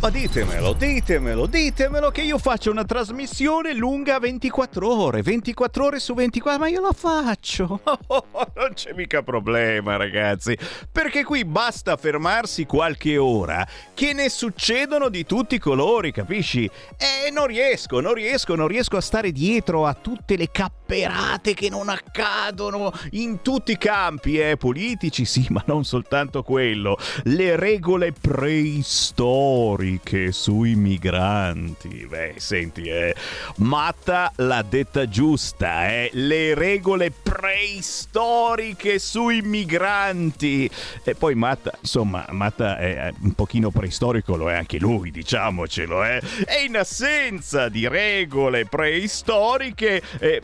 Ma ditemelo, ditemelo, ditemelo che io faccio una trasmissione lunga 24 ore, 24 ore su 24, ma io la faccio. non c'è mica problema, ragazzi, perché qui basta fermarsi qualche ora che ne succedono di tutti i colori, capisci? E non riesco, non riesco, non riesco a stare dietro a tutte le capperate che non accadono in tutti i campi, eh, politici, sì, ma non soltanto quello. Le regole preistoriche storiche sui migranti. Beh, senti, eh, Matta l'ha detta giusta, eh, le regole preistoriche sui migranti. E poi Matta, insomma, Matta è un pochino preistorico, lo è anche lui, diciamocelo, eh. E in assenza di regole preistoriche, eh,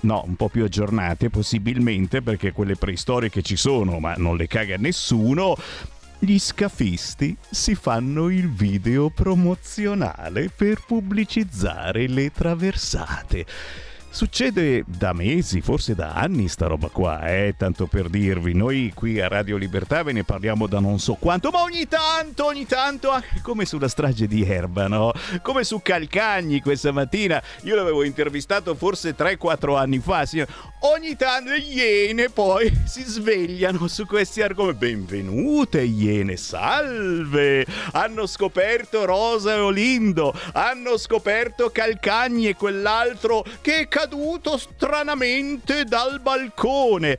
no, un po' più aggiornate possibilmente, perché quelle preistoriche ci sono, ma non le caga nessuno gli scafisti si fanno il video promozionale per pubblicizzare le traversate. Succede da mesi, forse da anni sta roba qua, eh, tanto per dirvi. Noi qui a Radio Libertà ve ne parliamo da non so quanto, ma ogni tanto, ogni tanto, anche come sulla strage di Erba, no? Come su Calcagni questa mattina. Io l'avevo intervistato forse 3-4 anni fa, signor. Ogni tanto le iene poi si svegliano su questi argomenti. Benvenute iene, salve! Hanno scoperto Rosa e Olindo, hanno scoperto Calcagni e quell'altro che caduto stranamente dal balcone.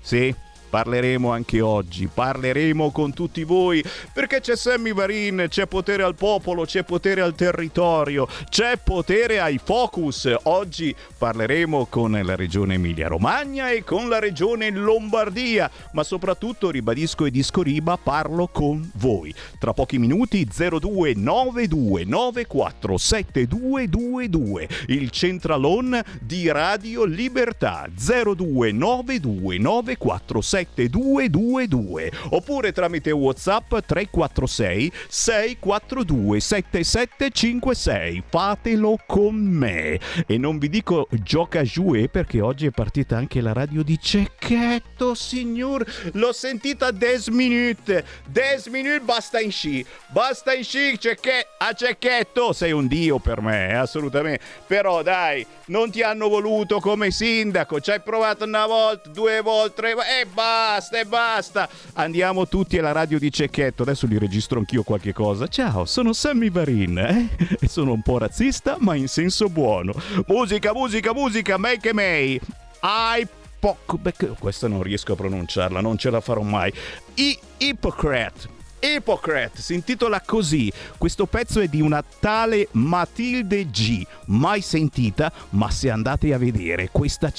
Sì, Parleremo anche oggi, parleremo con tutti voi perché c'è Sammy Varin, c'è potere al popolo, c'è potere al territorio, c'è potere ai focus. Oggi parleremo con la regione Emilia-Romagna e con la regione Lombardia, ma soprattutto ribadisco e disco riba parlo con voi. Tra pochi minuti 0292 94 7222, il centralon di Radio Libertà 0292 94 7222. 7222 oppure tramite WhatsApp 346 642 7756. Fatelo con me. E non vi dico gioca giue perché oggi è partita anche la radio di Cecchetto, signor. L'ho sentita 10 minuti. 10 minuti basta in sci. Basta in sci, Cecchetto. A Cecchetto sei un dio per me, eh, assolutamente. Però dai, non ti hanno voluto come sindaco. Ci hai provato una volta, due volte, tre volte e basta basta e basta. Andiamo tutti alla radio di Cecchetto. Adesso li registro anch'io qualche cosa. Ciao, sono Sammy Varin eh? e sono un po' razzista, ma in senso buono. Musica, musica, musica, make me. I poco. Questa non riesco a pronunciarla, non ce la farò mai. I Hippocrate. Hippocrate si intitola così. Questo pezzo è di una tale Matilde G, mai sentita, ma se andate a vedere, questa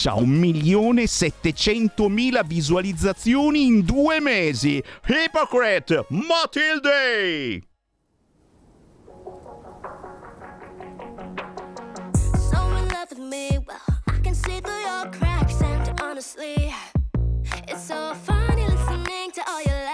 e settecentomila visualizzazioni in due mesi. Hippocrate, Matilde! honestly, it's so funny listening to all your lies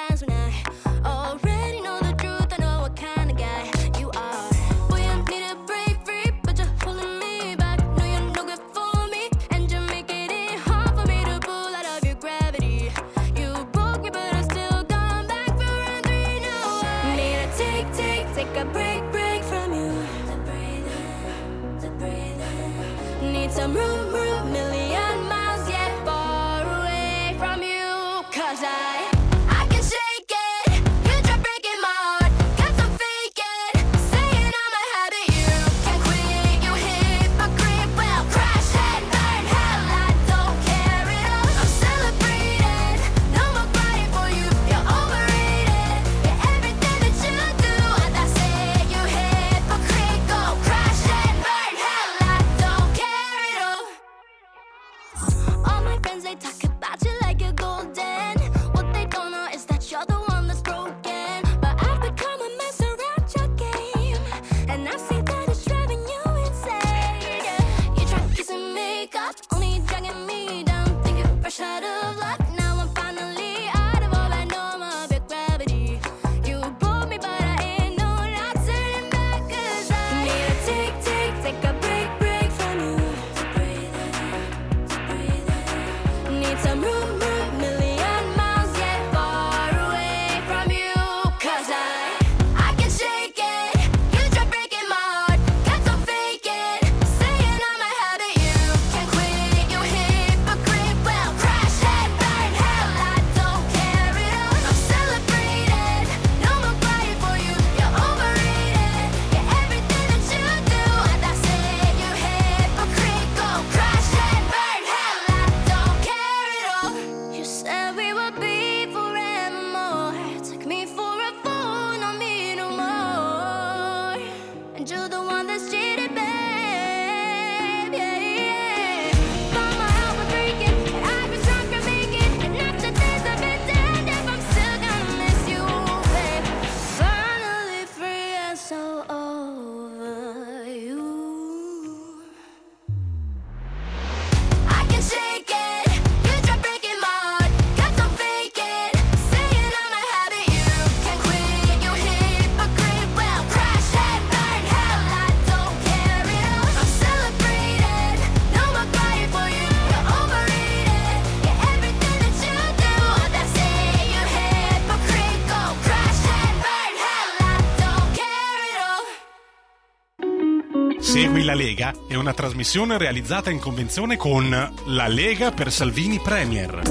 una trasmissione realizzata in convenzione con La Lega per Salvini Premier.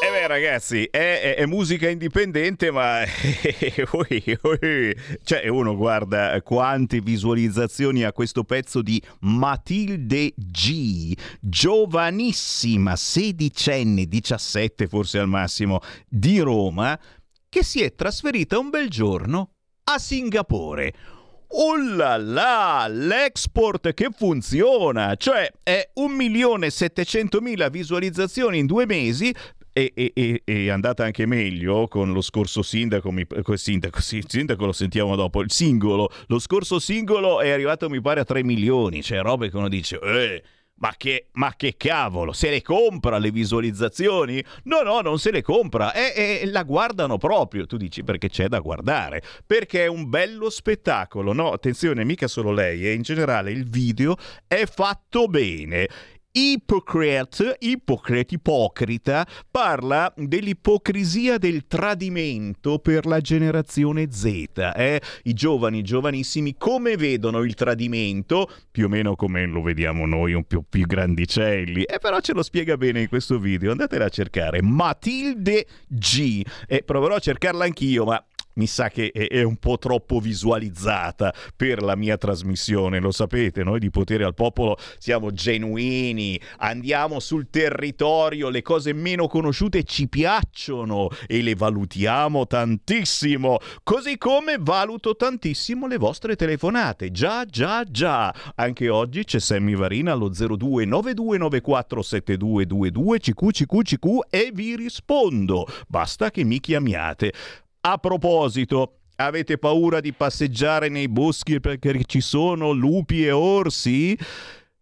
Eh ragazzi, è, è- è musica indipendente, ma cioè uno guarda quante visualizzazioni ha questo pezzo di Matilde G, giovanissima, sedicenne, 17 forse al massimo, di Roma, che si è trasferita un bel giorno a Singapore. Oh là là, l'export che funziona! Cioè è 1.700.000 visualizzazioni in due mesi e, e- e- andata anche meglio con lo scorso sindaco, mi, col sindaco, sì, sindaco lo sentiamo dopo, il singolo, lo scorso singolo è arrivato mi pare a 3 milioni, cioè robe che uno dice, eh, ma che, ma che cavolo, se le compra le visualizzazioni? No, no, non se le compra e, e la guardano proprio. Tu dici perché c'è da guardare? Perché è un bello spettacolo. No, attenzione, mica solo lei, e in generale il video è fatto bene. Hypocrite, ipocrite, ipocrita, parla dell'ipocrisia del tradimento per la generazione Z. eh? I giovani, giovanissimi, come vedono il tradimento? Più o meno come lo vediamo noi, un po' più grandicelli. E però ce lo spiega bene in questo video. Andatela a cercare. Matilde G. E proverò a cercarla anch'io, ma mi sa che è, un po' troppo visualizzata per la mia trasmissione, lo sapete, noi di Potere al Popolo siamo genuini, andiamo sul territorio, le cose meno conosciute ci piacciono e le valutiamo tantissimo, così come valuto tantissimo le vostre telefonate, già, già, già, anche oggi c'è Sammy Varina allo 0292947222 CQ, CQ, CQ e vi rispondo, basta che mi chiamiate. A proposito, avete paura di passeggiare nei boschi perché ci sono lupi e orsi?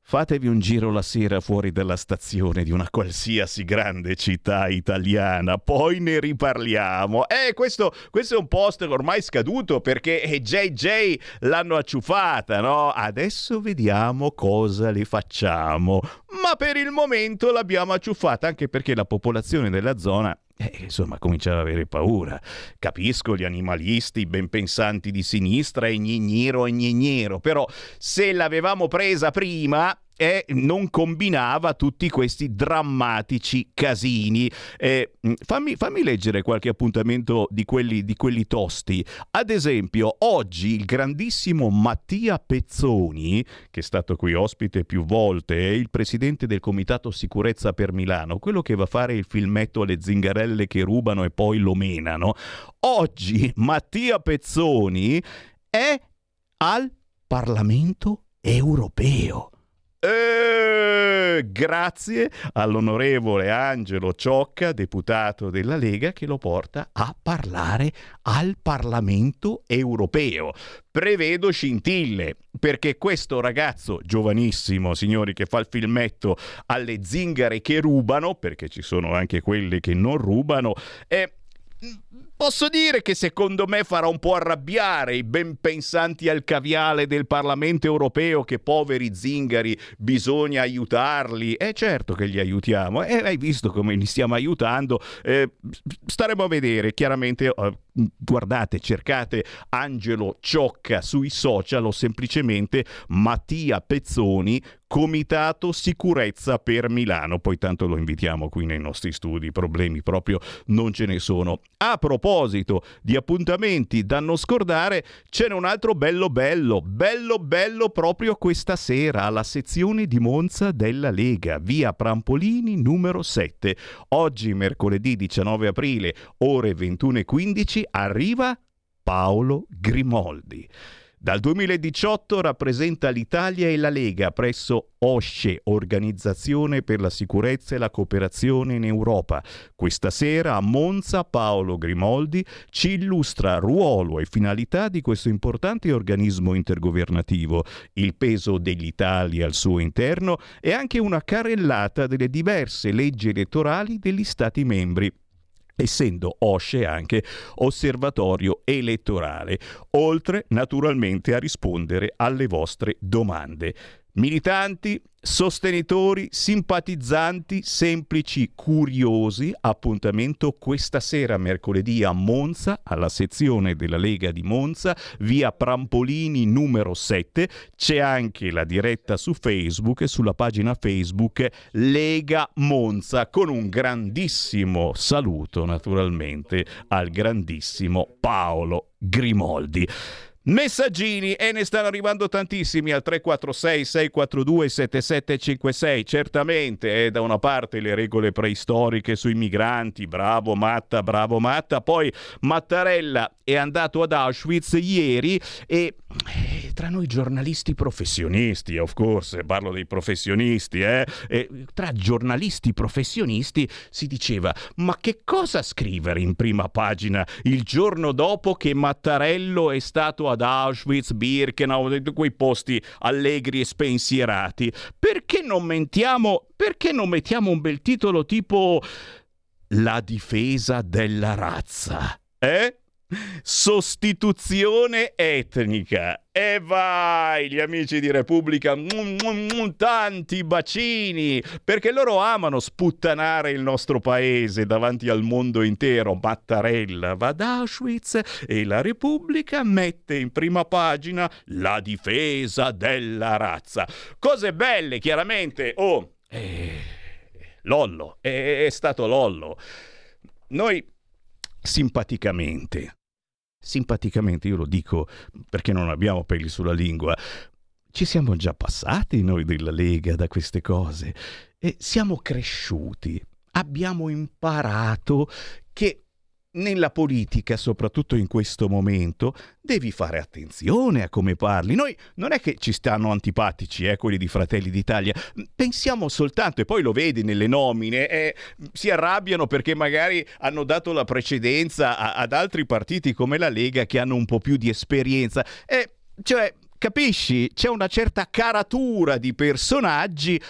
Fatevi un giro la sera fuori dalla stazione di una qualsiasi grande città italiana, poi ne riparliamo. Eh, questo, questo è un post ormai scaduto perché eh, JJ l'hanno acciuffata, no? Adesso vediamo cosa le facciamo. Ma per il momento l'abbiamo acciuffata anche perché la popolazione della zona eh, insomma, cominciava ad avere paura. Capisco gli animalisti ben pensanti di sinistra e gnignero e gnignero, però se l'avevamo presa prima e non combinava tutti questi drammatici casini. Eh, fammi, fammi leggere qualche appuntamento di quelli, di quelli tosti. Ad esempio, oggi il grandissimo Mattia Pezzoni, che è stato qui ospite più volte, è il presidente del Comitato Sicurezza per Milano, quello che va a fare il filmetto alle zingarelle che rubano e poi lo menano. Oggi Mattia Pezzoni è al Parlamento europeo. Eh, grazie all'onorevole Angelo Ciocca, deputato della Lega, che lo porta a parlare al Parlamento europeo. Prevedo scintille, perché questo ragazzo giovanissimo, signori, che fa il filmetto alle zingare che rubano, perché ci sono anche quelle che non rubano, è Posso dire che secondo me farà un po' arrabbiare i ben pensanti al caviale del Parlamento europeo che poveri zingari bisogna aiutarli. E certo che li aiutiamo, e hai visto come li stiamo aiutando. Eh, staremo a vedere, chiaramente. eh, guardate, cercate Angelo Ciocca sui social o semplicemente Mattia Pezzoni, Comitato Sicurezza per Milano. Poi tanto lo invitiamo qui nei nostri studi, problemi proprio non ce ne sono. A proposito di appuntamenti da non scordare, c'è un altro bello bello, bello bello proprio questa sera alla sezione di Monza della Lega, via Prampolini numero 7. Oggi mercoledì 19 aprile, ore 21.15, arriva Paolo Grimoldi. Dal 2018 rappresenta l'Italia e la Lega presso OSCE, Organizzazione per la Sicurezza e la Cooperazione in Europa. Questa sera a Monza Paolo Grimoldi ci illustra ruolo e finalità di questo importante organismo intergovernativo, il peso dell'Italia al suo interno e anche una carrellata delle diverse leggi elettorali degli Stati membri essendo OSCE anche osservatorio elettorale, oltre naturalmente a rispondere alle vostre domande. Militanti, sostenitori, simpatizzanti, semplici, curiosi, appuntamento questa sera, mercoledì a Monza, alla sezione della Lega di Monza, via Prampolini numero 7. C'è anche la diretta su Facebook sulla pagina Facebook Lega Monza, con un grandissimo saluto naturalmente al grandissimo Paolo Grimoldi. Messaggini e ne stanno arrivando tantissimi al 346 642 7756. Certamente è da una parte le regole preistoriche sui migranti, bravo Matta, bravo Matta. Poi Mattarella è andato ad Auschwitz ieri e eh, tra noi giornalisti professionisti, of course, parlo dei professionisti, eh, tra giornalisti professionisti si diceva ma che cosa scrivere in prima pagina il giorno dopo che Mattarello è stato ad Auschwitz, Birkenau, quei posti allegri e spensierati? Perché non mettiamo, perché non mettiamo un bel titolo tipo La difesa della razza? Eh? Sostituzione etnica. E vai, gli amici di Repubblica, tanti bacini, perché loro amano sputtanare il nostro paese davanti al mondo intero. Mattarella va ad Auschwitz e la Repubblica mette in prima pagina la difesa della razza. Cose belle, chiaramente. Oh, eh, Lollo, è, è stato Lollo. Noi simpaticamente simpaticamente, io lo dico perché non abbiamo peli sulla lingua, ci siamo già passati noi della Lega da queste cose e siamo cresciuti, abbiamo imparato che nella politica, soprattutto in questo momento, devi fare attenzione a come parli. Noi non è che ci stanno antipatici, eh, quelli di Fratelli d'Italia, pensiamo soltanto, e poi lo vedi nelle nomine, eh, si arrabbiano perché magari hanno dato la precedenza a, ad altri partiti come la Lega che hanno un po' più di esperienza. Eh, cioè, capisci? C'è una certa caratura di personaggi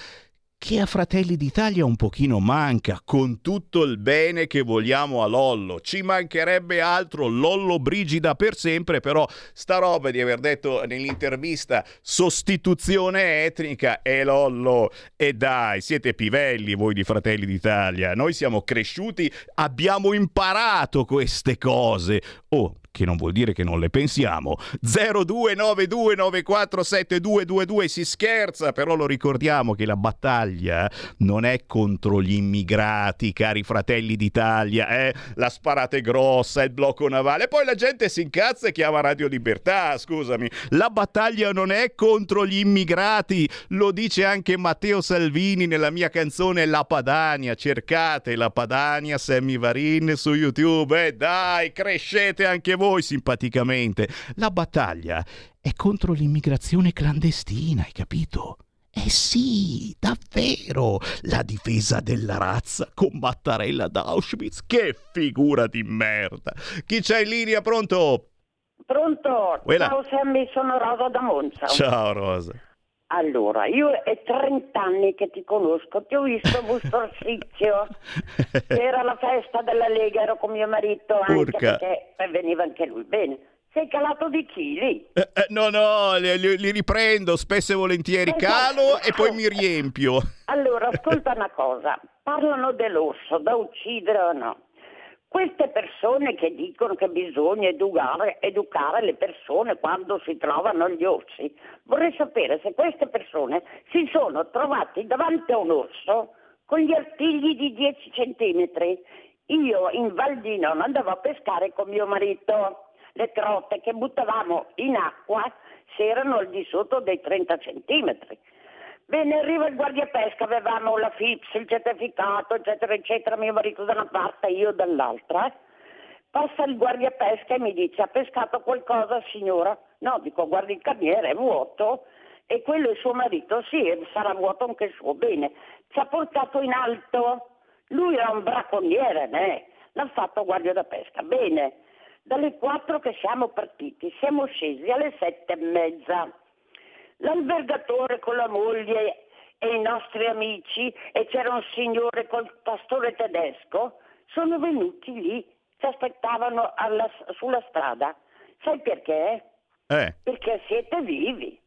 che a Fratelli d'Italia un pochino manca, con tutto il bene che vogliamo a Lollo. Ci mancherebbe altro, Lollo Brigida per sempre, però sta roba di aver detto nell'intervista sostituzione etnica è Lollo. E dai, siete pivelli voi di Fratelli d'Italia. Noi siamo cresciuti, abbiamo imparato queste cose. Oh, che non vuol dire che non le pensiamo. 0292947222 si scherza, però lo ricordiamo che la battaglia non è contro gli immigrati, cari fratelli d'Italia, eh? La sparata è grossa, il blocco navale, poi la gente si incazza e chiama Radio Libertà, scusami. La battaglia non è contro gli immigrati, lo dice anche Matteo Salvini nella mia canzone La Padania, cercate La Padania Sammy Varin su YouTube, eh dai, crescete anche voi simpaticamente. La battaglia è contro l'immigrazione clandestina, hai capito? Eh sì, davvero! La difesa della razza con Mattarella d'Auschwitz. Che figura di merda! Chi c'è in linea? Pronto? Pronto? Quella. Ciao Sammy, sono Rosa da Monza. Ciao Rosa. Allora, io è 30 anni che ti conosco, ti ho visto a Bustorsizio, era la festa della Lega, ero con mio marito anche Urca. perché eh, veniva anche lui. Bene, sei calato di chili. Eh, eh, no, no, li, li- li riprendo spesso e volentieri, calo e poi mi riempio. Allora, ascolta una cosa, parlano dell'orso, da uccidere o no. Queste persone che dicono che bisogna educare, educare le persone quando si trovano gli orsi, vorrei sapere se queste persone si sono trovate davanti a un orso con gli artigli di 10 centimetri. Io in Val di Non andavo a pescare con mio marito. Le trote che buttavamo in acqua se erano al di sotto dei 30 centimetri. Bene, arriva il guardiapesca, avevamo la FIPS, il certificato, eccetera, eccetera, mio marito da una parte, io dall'altra. Passa il guardiapesca e mi dice, ha pescato qualcosa signora? No, dico, guardi il carniere, è vuoto. E quello è suo marito, sì, sarà vuoto anche il suo. Bene, ci ha portato in alto. Lui era un bracconiere, né? L'ha fatto guardia da pesca. Bene, dalle quattro che siamo partiti, siamo scesi alle sette e mezza. L'albergatore con la moglie e i nostri amici e c'era un signore col pastore tedesco sono venuti lì, ci aspettavano alla- sulla strada. Sai perché? Eh, Perché siete vivi.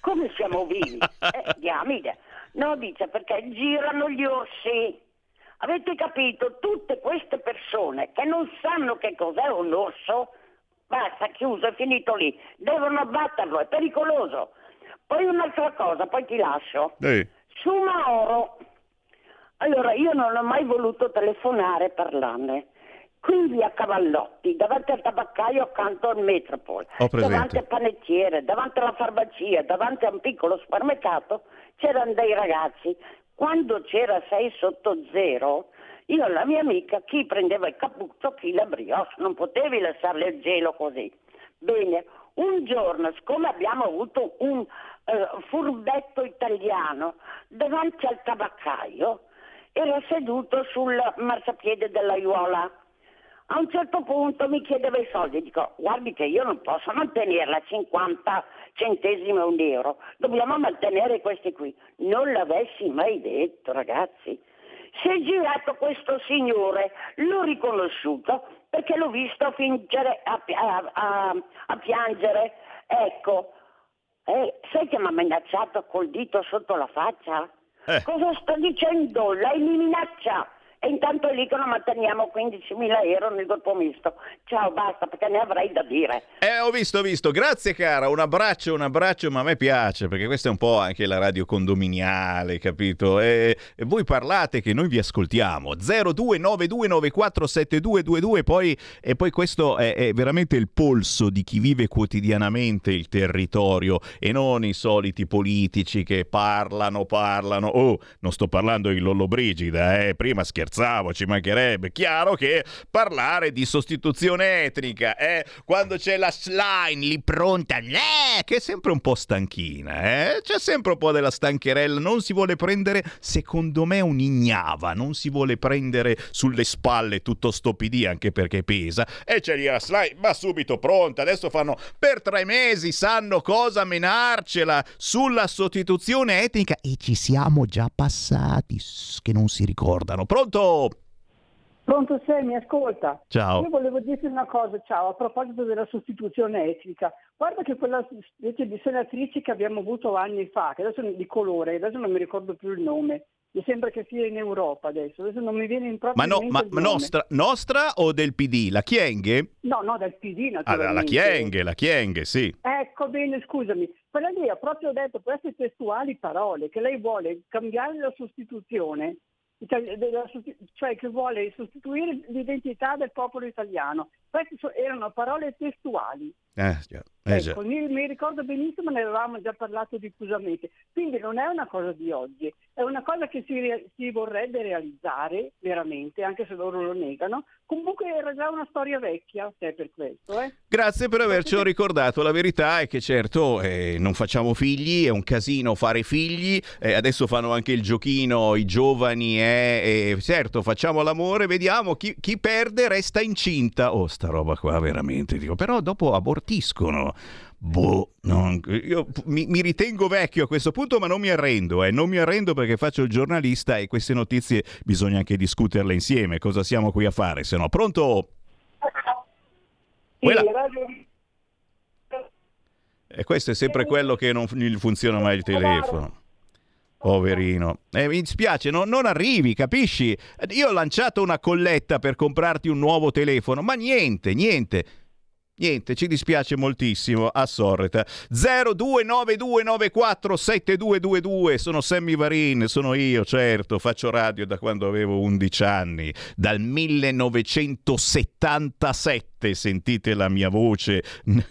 Come siamo vivi? Eh, diamine. No, dice perché girano gli orsi. Avete capito? Tutte queste persone che non sanno che cos'è un orso, basta, chiuso, è finito lì. Devono abbatterlo, è pericoloso. Poi un'altra cosa, poi ti lascio. Ehi. Su Mauro. Allora, io non ho mai voluto telefonare e parlarne. Qui via Cavallotti, davanti al tabaccaio accanto al Metropol, davanti al panettiere, davanti alla farmacia, davanti a un piccolo supermercato, c'erano dei ragazzi. Quando c'era 6 sotto zero, io e la mia amica, chi prendeva il cappuccio, chi la brioche, non potevi lasciarle il gelo così. Bene, un giorno, siccome abbiamo avuto un eh, furbetto italiano davanti al tabaccaio, era seduto sul marciapiede dell'aiuola. A un certo punto mi chiedeva i soldi, dico guardi che io non posso mantenerla a 50 centesimi o un euro, dobbiamo mantenere questi qui. Non l'avessi mai detto ragazzi. Si è girato questo signore, l'ho riconosciuto perché l'ho visto fingere a, a- a- a piangere. Ecco, eh, sai che mi ha minacciato col dito sotto la faccia? Eh. Cosa sto dicendo? Lei mi minaccia. E intanto dicono manteniamo 15.000 euro nel gruppo misto. Ciao, basta, perché ne avrei da dire. Eh, ho visto, ho visto. Grazie cara, un abbraccio, un abbraccio, ma a me piace perché questa è un po' anche la radio condominiale, capito? E, e voi parlate che noi vi ascoltiamo. 0292947222 poi e poi questo è, è veramente il polso di chi vive quotidianamente il territorio e non i soliti politici che parlano, parlano. Oh, non sto parlando di Lollobrigida, eh, prima scherzavo, ci mancherebbe. Chiaro che parlare di sostituzione etnica, eh, quando c'è la slime lì pronta, eh, che è sempre un po' stanchina, eh? C'è sempre un po' della stancherella, non si vuole prendere, secondo me, un'ignava, non si vuole prendere sulle spalle tutto sto PD anche perché pesa, e c'è lì la slime, ma subito pronta, adesso fanno per tre mesi, sanno cosa menarcela sulla sostituzione etnica e ci siamo già passati, che non si ricordano. Pronto? Pronto sei, mi ascolta? Ciao. Io volevo dirti una cosa, ciao, a proposito della sostituzione etnica. Guarda che quella specie di senatrice che abbiamo avuto anni fa, che adesso è di colore, adesso non mi ricordo più il nome, mi sembra che sia in Europa adesso, adesso non mi viene in proprio Ma no, ma, ma nostra, nostra o del PD? La Chienghe? No, no, del PD naturalmente. la Chienghe, la Chienghe, sì. Ecco bene, scusami. Quella lì ha proprio detto queste testuali parole, che lei vuole cambiare la sostituzione, cioè cioè che vuole sostituire l'identità del popolo italiano. Queste erano parole testuali. Eh, già, eh. Ecco, mi, mi ricordo benissimo, ne avevamo già parlato diffusamente. Quindi non è una cosa di oggi, è una cosa che si, si vorrebbe realizzare veramente, anche se loro lo negano. Comunque era già una storia vecchia, se è per questo. Eh? Grazie per avercelo ricordato. La verità è che certo eh, non facciamo figli, è un casino fare figli. eh, adesso fanno anche il giochino i giovani. Eh, certo, facciamo l'amore, vediamo chi, chi perde resta incinta. Oh, sta roba qua veramente. Dico, però dopo abortiscono. Boh, non- io mi, mi ritengo vecchio a questo punto, ma non mi arrendo, eh. non mi arrendo perché faccio il giornalista e queste notizie bisogna anche discuterle insieme. Cosa siamo qui a fare? Se no, pronto? Quella- E questo è sempre quello che non funziona mai il telefono. Poverino. Eh, mi dispiace, no- non arrivi, capisci? Io ho lanciato una colletta per comprarti un nuovo telefono, ma niente, niente. Niente, ci dispiace moltissimo, a Sorreta. 0292947222, sono Sammy Varin, sono io, certo, faccio radio da quando avevo 11 anni, dal 1977, sentite la mia voce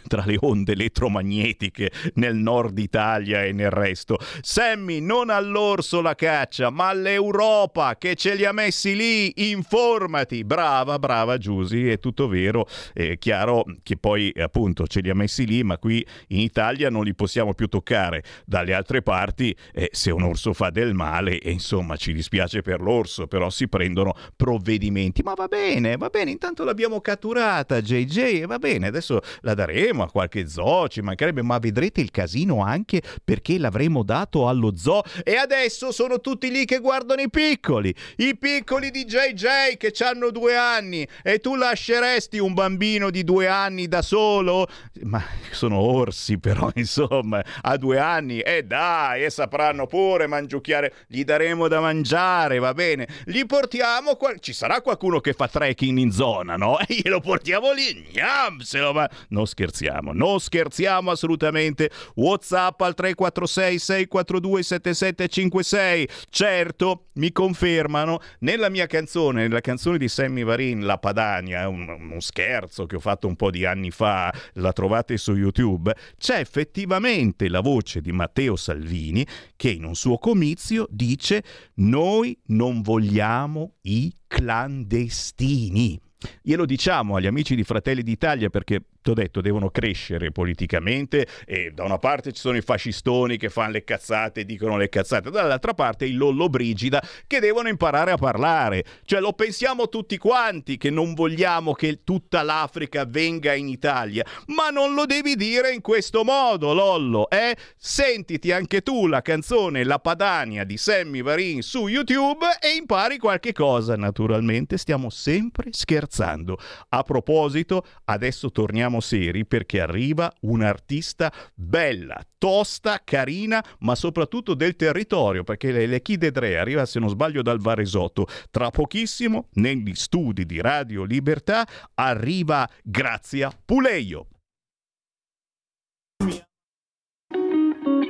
tra le onde elettromagnetiche nel nord Italia e nel resto. Sammy, non all'orso la caccia, ma all'Europa che ce li ha messi lì, informati. Brava, brava Giusy, è tutto vero, è chiaro che poi appunto ce li ha messi lì, ma qui in Italia non li possiamo più toccare. Dalle altre parti, eh, se un orso fa del male, e insomma ci dispiace per l'orso, però si prendono provvedimenti. Ma va bene, va bene, intanto l'abbiamo catturata, a JJ e va bene, adesso la daremo a qualche zoo, ci mancherebbe, ma vedrete il casino anche perché l'avremo dato allo zoo. E adesso sono tutti lì che guardano i piccoli, i piccoli di JJ che hanno due anni. E tu lasceresti un bambino di due anni da solo? Ma sono orsi però, insomma, a due anni. E dai, e sapranno pure mangiucchiare, gli daremo da mangiare, va bene, li portiamo, qua... ci sarà qualcuno che fa trekking in zona, no? E glielo portiamo lì, gnam, se lo ma... Non scherziamo, non scherziamo assolutamente. WhatsApp al 346 642 7756. Certo, mi confermano, nella mia canzone, nella canzone di Sammy Varin, La Padania, un, uno scherzo che ho fatto un po' di anni fa, la trovate su YouTube, c'è effettivamente la voce di Matteo Salvini che in un suo comizio dice noi non vogliamo i clandestini. Glielo diciamo agli amici di Fratelli d'Italia perché ti ho detto, devono crescere politicamente e da una parte ci sono i fascistoni che fanno le cazzate e dicono le cazzate, dall'altra parte i lollo brigida che devono imparare a parlare. Cioè lo pensiamo tutti quanti che non vogliamo che tutta l'Africa venga in Italia, ma non lo devi dire in questo modo, Lollo, eh? Sentiti anche tu la canzone La Padania di Sammy Varin su YouTube e impari qualche cosa. Naturalmente stiamo sempre scherzando. A proposito, adesso torniamo siamo seri perché arriva un'artista bella, tosta, carina, ma soprattutto del territorio, perché le, le Kid Dre arriva, se non sbaglio, dal Varesotto. Tra pochissimo, negli studi di Radio Libertà, arriva Grazia Puleio.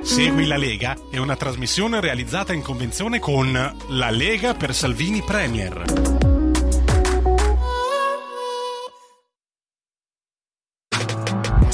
Segui la Lega è una trasmissione realizzata in convenzione con La Lega per Salvini Premier.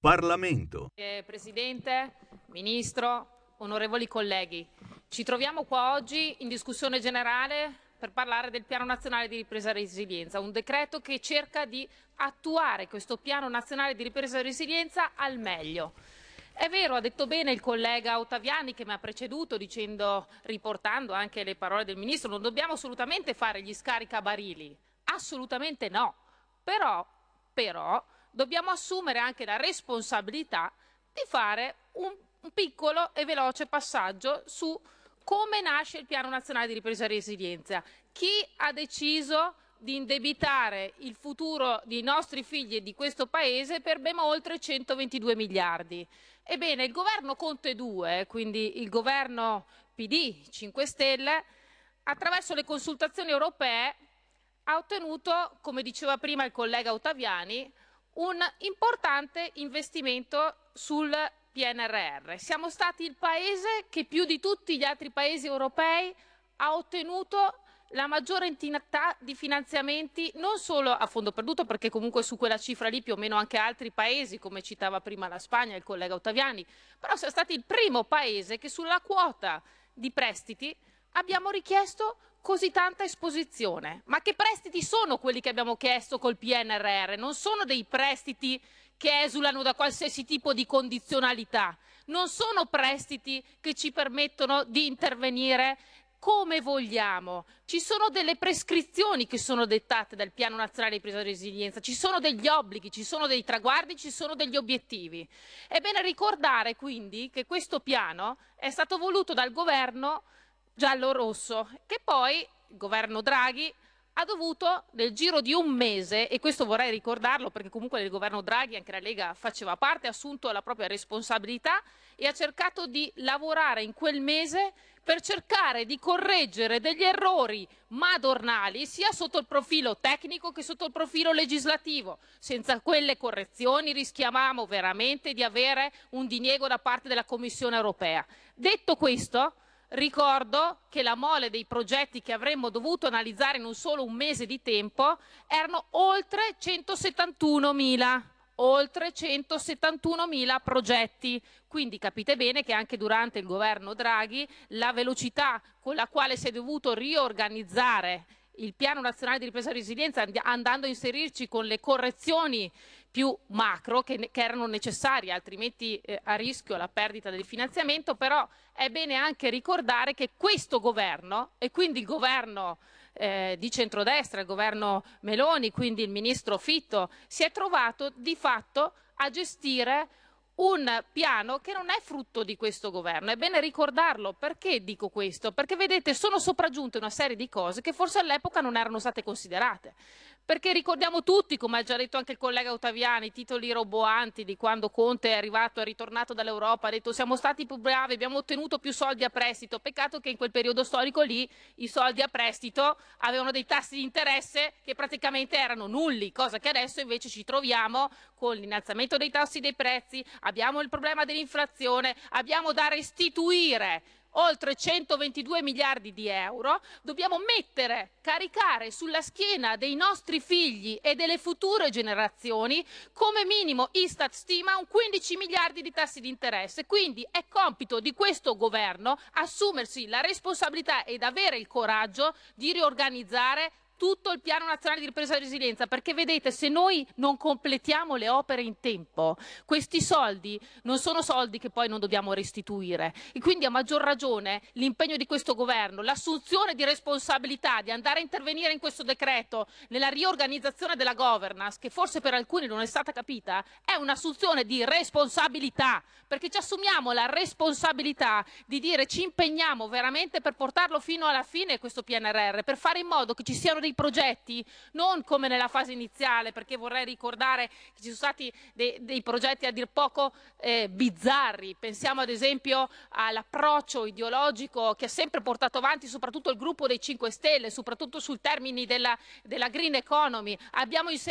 Parlamento. Eh, Presidente, Ministro, onorevoli colleghi, ci troviamo qua oggi in discussione generale per parlare del Piano Nazionale di Ripresa e Resilienza, un decreto che cerca di attuare questo Piano Nazionale di Ripresa e Resilienza al meglio. È vero, ha detto bene il collega Ottaviani che mi ha preceduto dicendo, riportando anche le parole del Ministro, non dobbiamo assolutamente fare gli scaricabarili, assolutamente no. Però, però dobbiamo assumere anche la responsabilità di fare un, un piccolo e veloce passaggio su come nasce il Piano Nazionale di Ripresa e Resilienza. Chi ha deciso di indebitare il futuro dei nostri figli e di questo Paese per ben oltre 122 miliardi. Ebbene, il governo Conte 2, quindi il governo PD 5 Stelle, attraverso le consultazioni europee ha ottenuto, come diceva prima il collega Ottaviani, un importante investimento sul PNRR. Siamo stati il paese che più di tutti gli altri paesi europei ha ottenuto la maggiore entità di finanziamenti non solo a fondo perduto, perché comunque su quella cifra lì più o meno anche altri paesi, come citava prima la Spagna il collega Ottaviani, però siamo stati il primo paese che sulla quota di prestiti abbiamo richiesto così tanta esposizione. Ma che prestiti sono quelli che abbiamo chiesto col PNRR? Non sono dei prestiti che esulano da qualsiasi tipo di condizionalità, non sono prestiti che ci permettono di intervenire come vogliamo. Ci sono delle prescrizioni che sono dettate dal Piano Nazionale di Presa e Resilienza, ci sono degli obblighi, ci sono dei traguardi, ci sono degli obiettivi. È bene ricordare quindi che questo piano è stato voluto dal governo giallo-rosso, che poi il governo Draghi ha dovuto nel giro di un mese, e questo vorrei ricordarlo perché comunque del governo Draghi anche la Lega faceva parte, ha assunto la propria responsabilità e ha cercato di lavorare in quel mese per cercare di correggere degli errori madornali sia sotto il profilo tecnico che sotto il profilo legislativo. Senza quelle correzioni rischiavamo veramente di avere un diniego da parte della Commissione europea. Detto questo, Ricordo che la mole dei progetti che avremmo dovuto analizzare in un solo un mese di tempo erano oltre 171 mila oltre 171 mila progetti. Quindi capite bene che anche durante il governo Draghi la velocità con la quale si è dovuto riorganizzare il piano nazionale di ripresa e resilienza andando a inserirci con le correzioni più macro che, che erano necessarie, altrimenti eh, a rischio la perdita del finanziamento, però è bene anche ricordare che questo governo e quindi il governo eh, di centrodestra, il governo Meloni, quindi il ministro Fitto, si è trovato di fatto a gestire un piano che non è frutto di questo governo. È bene ricordarlo. Perché dico questo? Perché vedete, sono sopraggiunte una serie di cose che forse all'epoca non erano state considerate perché ricordiamo tutti, come ha già detto anche il collega Ottaviani, i titoli roboanti di quando Conte è arrivato, è ritornato dall'Europa, ha detto siamo stati più bravi, abbiamo ottenuto più soldi a prestito, peccato che in quel periodo storico lì i soldi a prestito avevano dei tassi di interesse che praticamente erano nulli, cosa che adesso invece ci troviamo con l'innalzamento dei tassi dei prezzi, abbiamo il problema dell'inflazione, abbiamo da restituire oltre 122 miliardi di euro, dobbiamo mettere, caricare sulla schiena dei nostri figli e delle future generazioni, come minimo Istat stima un 15 miliardi di tassi di interesse. Quindi è compito di questo governo assumersi la responsabilità ed avere il coraggio di riorganizzare tutto il piano nazionale di ripresa e resilienza, perché vedete, se noi non completiamo le opere in tempo, questi soldi non sono soldi che poi non dobbiamo restituire. E quindi a maggior ragione l'impegno di questo governo, l'assunzione di responsabilità di andare a intervenire in questo decreto nella riorganizzazione della governance, che forse per alcuni non è stata capita, è un'assunzione di responsabilità, perché ci assumiamo la responsabilità di dire ci impegniamo veramente per portarlo fino alla fine questo PNRR, per fare in modo che ci siano dei dei progetti, non come nella fase iniziale, perché vorrei ricordare che ci sono stati dei, dei progetti a dir poco eh, bizzarri. Pensiamo ad esempio all'approccio ideologico che ha sempre portato avanti soprattutto il gruppo dei 5 Stelle, soprattutto sul termine della, della green economy.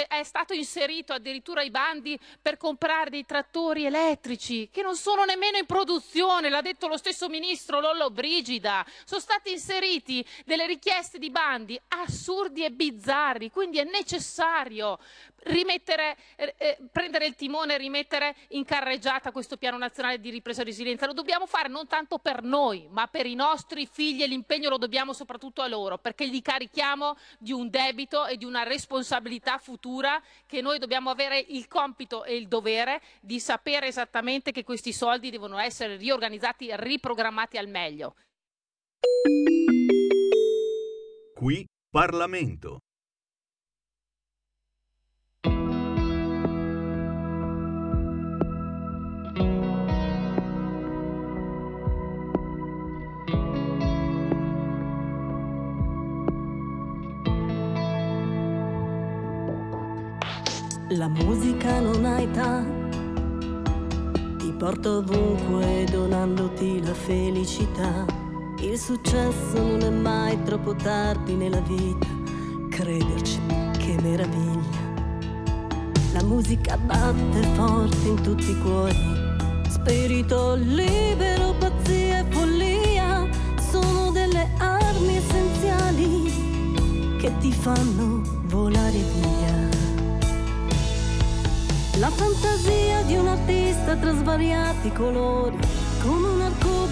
È stato inserito addirittura i bandi per comprare dei trattori elettrici che non sono nemmeno in produzione, l'ha detto lo stesso ministro Lollo Brigida. Sono stati inseriti delle richieste di bandi assurdi assurdi e bizzarri, quindi è necessario rimettere, eh, eh, prendere il timone e rimettere in carreggiata questo piano nazionale di ripresa e resilienza. Lo dobbiamo fare non tanto per noi, ma per i nostri figli e l'impegno lo dobbiamo soprattutto a loro, perché li carichiamo di un debito e di una responsabilità futura che noi dobbiamo avere il compito e il dovere di sapere esattamente che questi soldi devono essere riorganizzati riprogrammati al meglio. Qui Parlamento. La musica non ha età, ti porta ovunque donandoti la felicità il successo non è mai troppo tardi nella vita, crederci, che meraviglia. La musica batte forte in tutti i cuori, spirito libero, pazzia e follia, sono delle armi essenziali che ti fanno volare via. La fantasia di un artista tra svariati colori, come un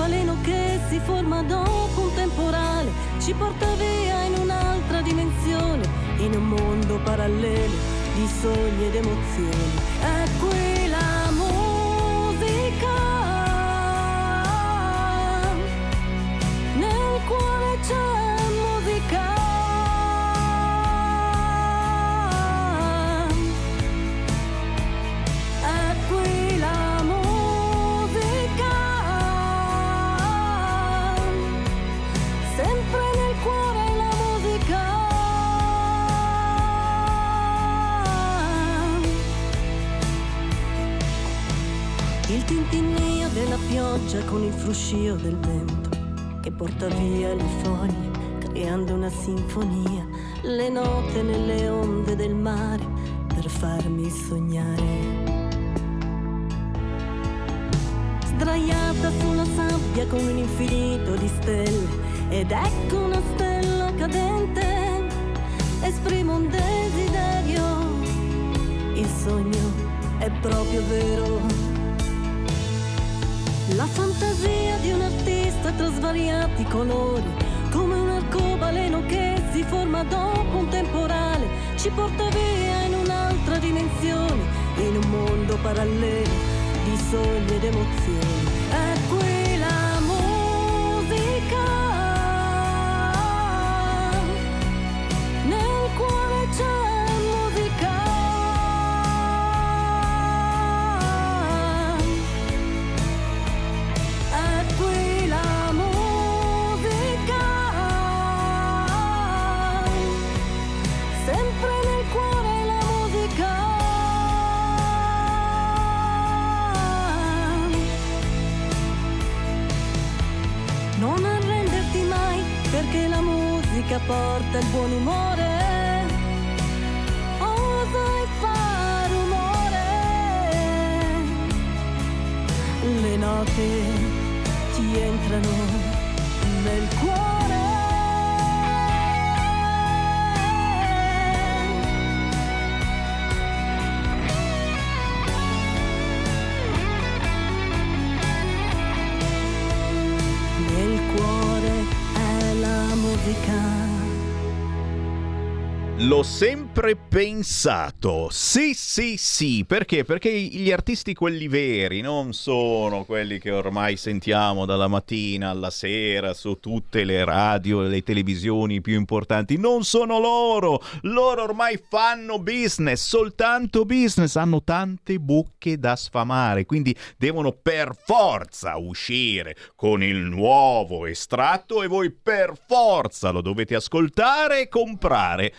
arcobaleno che si forma dopo un temporale, ci porta via in un'altra dimensione, in un mondo parallelo di sogni ed emozioni. È qui porta via le foglie creando una sinfonia, le note nelle onde del mare per farmi sognare. Sdraiata sulla sabbia con un infinito di stelle ed ecco una stella cadente, esprimo un desiderio, il sogno è proprio vero. La fantasia di un artista tra svariati colori, come un arcobaleno che si forma dopo un temporale, ci porta via in un'altra dimensione, in un mondo parallelo di sogni ed emozioni. Pensato. Sì, sì, sì. Perché? Perché gli artisti quelli veri non sono quelli che ormai sentiamo dalla mattina alla sera su tutte le radio e le televisioni più importanti. Non sono loro. Loro ormai fanno business, soltanto business. Hanno tante bocche da sfamare. Quindi devono per forza uscire con il nuovo estratto e voi per forza lo dovete ascoltare e comprare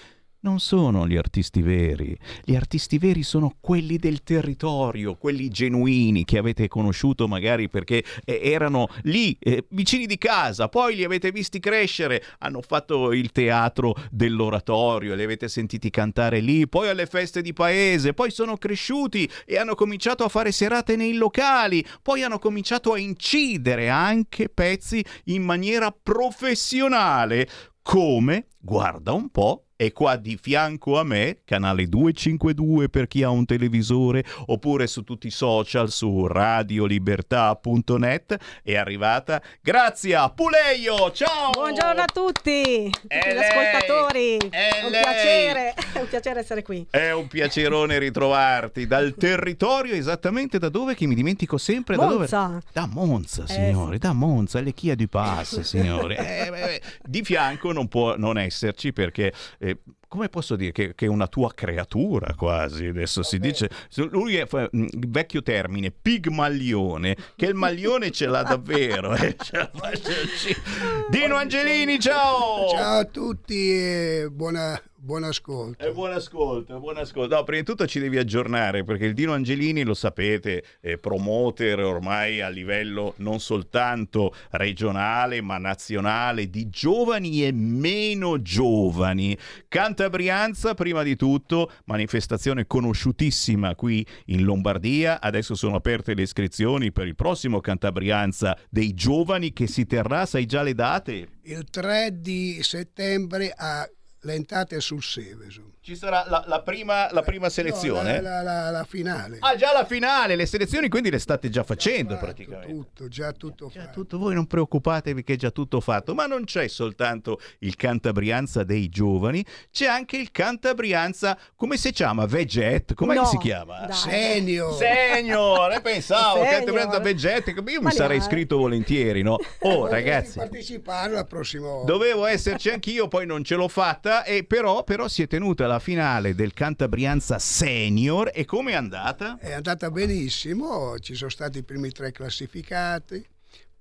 non sono gli artisti veri. Gli artisti veri sono quelli del territorio, quelli genuini che avete conosciuto magari perché eh, erano lì, eh, vicini di casa, poi li avete visti crescere, hanno fatto il teatro dell'oratorio, li avete sentiti cantare lì, poi alle feste di paese, poi sono cresciuti e hanno cominciato a fare serate nei locali, poi hanno cominciato a incidere anche pezzi in maniera professionale, come, guarda un po', è qua di fianco a me, canale 252 per chi ha un televisore, oppure su tutti i social su radiolibertà.net, è arrivata Grazia Puleio, ciao! Buongiorno a tutti, tutti È gli lei, ascoltatori. è un lei. piacere, è un piacere essere qui. È un piacerone ritrovarti dal territorio esattamente da dove che mi dimentico sempre da Monza. dove da Monza Eh, signori da Monza le Chia di Pass signori Eh, beh, beh, di fianco non può non esserci perché eh, come posso dire che, che è una tua creatura quasi? Adesso si dice lui è mh, vecchio termine pigmaglione che il maglione ce l'ha davvero eh, Dino Angelini ciao! Ciao a tutti e buona, buon ascolto. E buon ascolto, buon ascolto. No, prima di tutto ci devi aggiornare perché il Dino Angelini, lo sapete, è promoter ormai a livello non soltanto regionale ma nazionale di giovani e meno giovani. Cantabrianza, prima di tutto, manifestazione conosciutissima qui in Lombardia. Adesso sono aperte le iscrizioni per il prossimo Cantabrianza dei giovani che si terrà, sai già le date? Il 3 di settembre a Lentate sul Seveso. Ci sarà la, la prima, la prima selezione? No, la, la- la- la finale. Ah, già la finale, le selezioni quindi le state già facendo Fatto praticamente. Tutto, già tutto fatto. Tutto, voi non preoccupatevi che è già tutto fatto, ma non c'è soltanto il Cantabrianza dei giovani, c'è anche il Cantabrianza, come si chiama? Veget, come No, si chiama? dai. Senior. Senior, eh, pensavo, Senior. Cantabrianza Veget, io mi Ma sarei dai. iscritto volentieri, no? Oh ragazzi, partecipare la prossima volta. Dovevo esserci anch'io, poi non ce l'ho fatta, e però, però si è tenuta la finale del Cantabrianza Senior e come è andata? È andata benissimo, ci sono stati i primi tre classificati,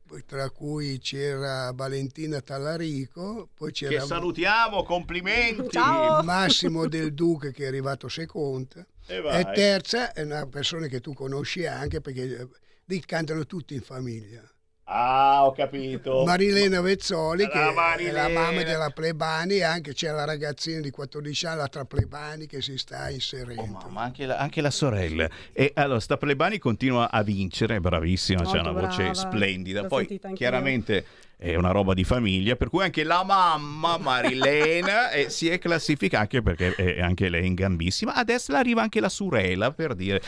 poi tra cui c'era Valentina Tallarico, poi Che c'era salutiamo, complimenti! Ciao. Massimo Del Duca che è arrivato secondo. E. E terza è una persona che tu conosci anche perché lì cantano tutti in famiglia. Ah, ho capito. Marilena Vezzoli La che è la Marilena. mamma della Plebani e anche c'è la ragazzina di 14 anni, l'altra Plebani che si sta Oh, inserendo. mamma, anche la, anche la sorella. E allora, sta Plebani continua a vincere, bravissima, c'ha Molto una voce brava. splendida. L'ho Poi, chiaramente, è una roba di famiglia, per cui anche la mamma Marilena eh, si è classificata, anche perché è anche lei in gambissima. Adesso arriva anche la sorella, per dire...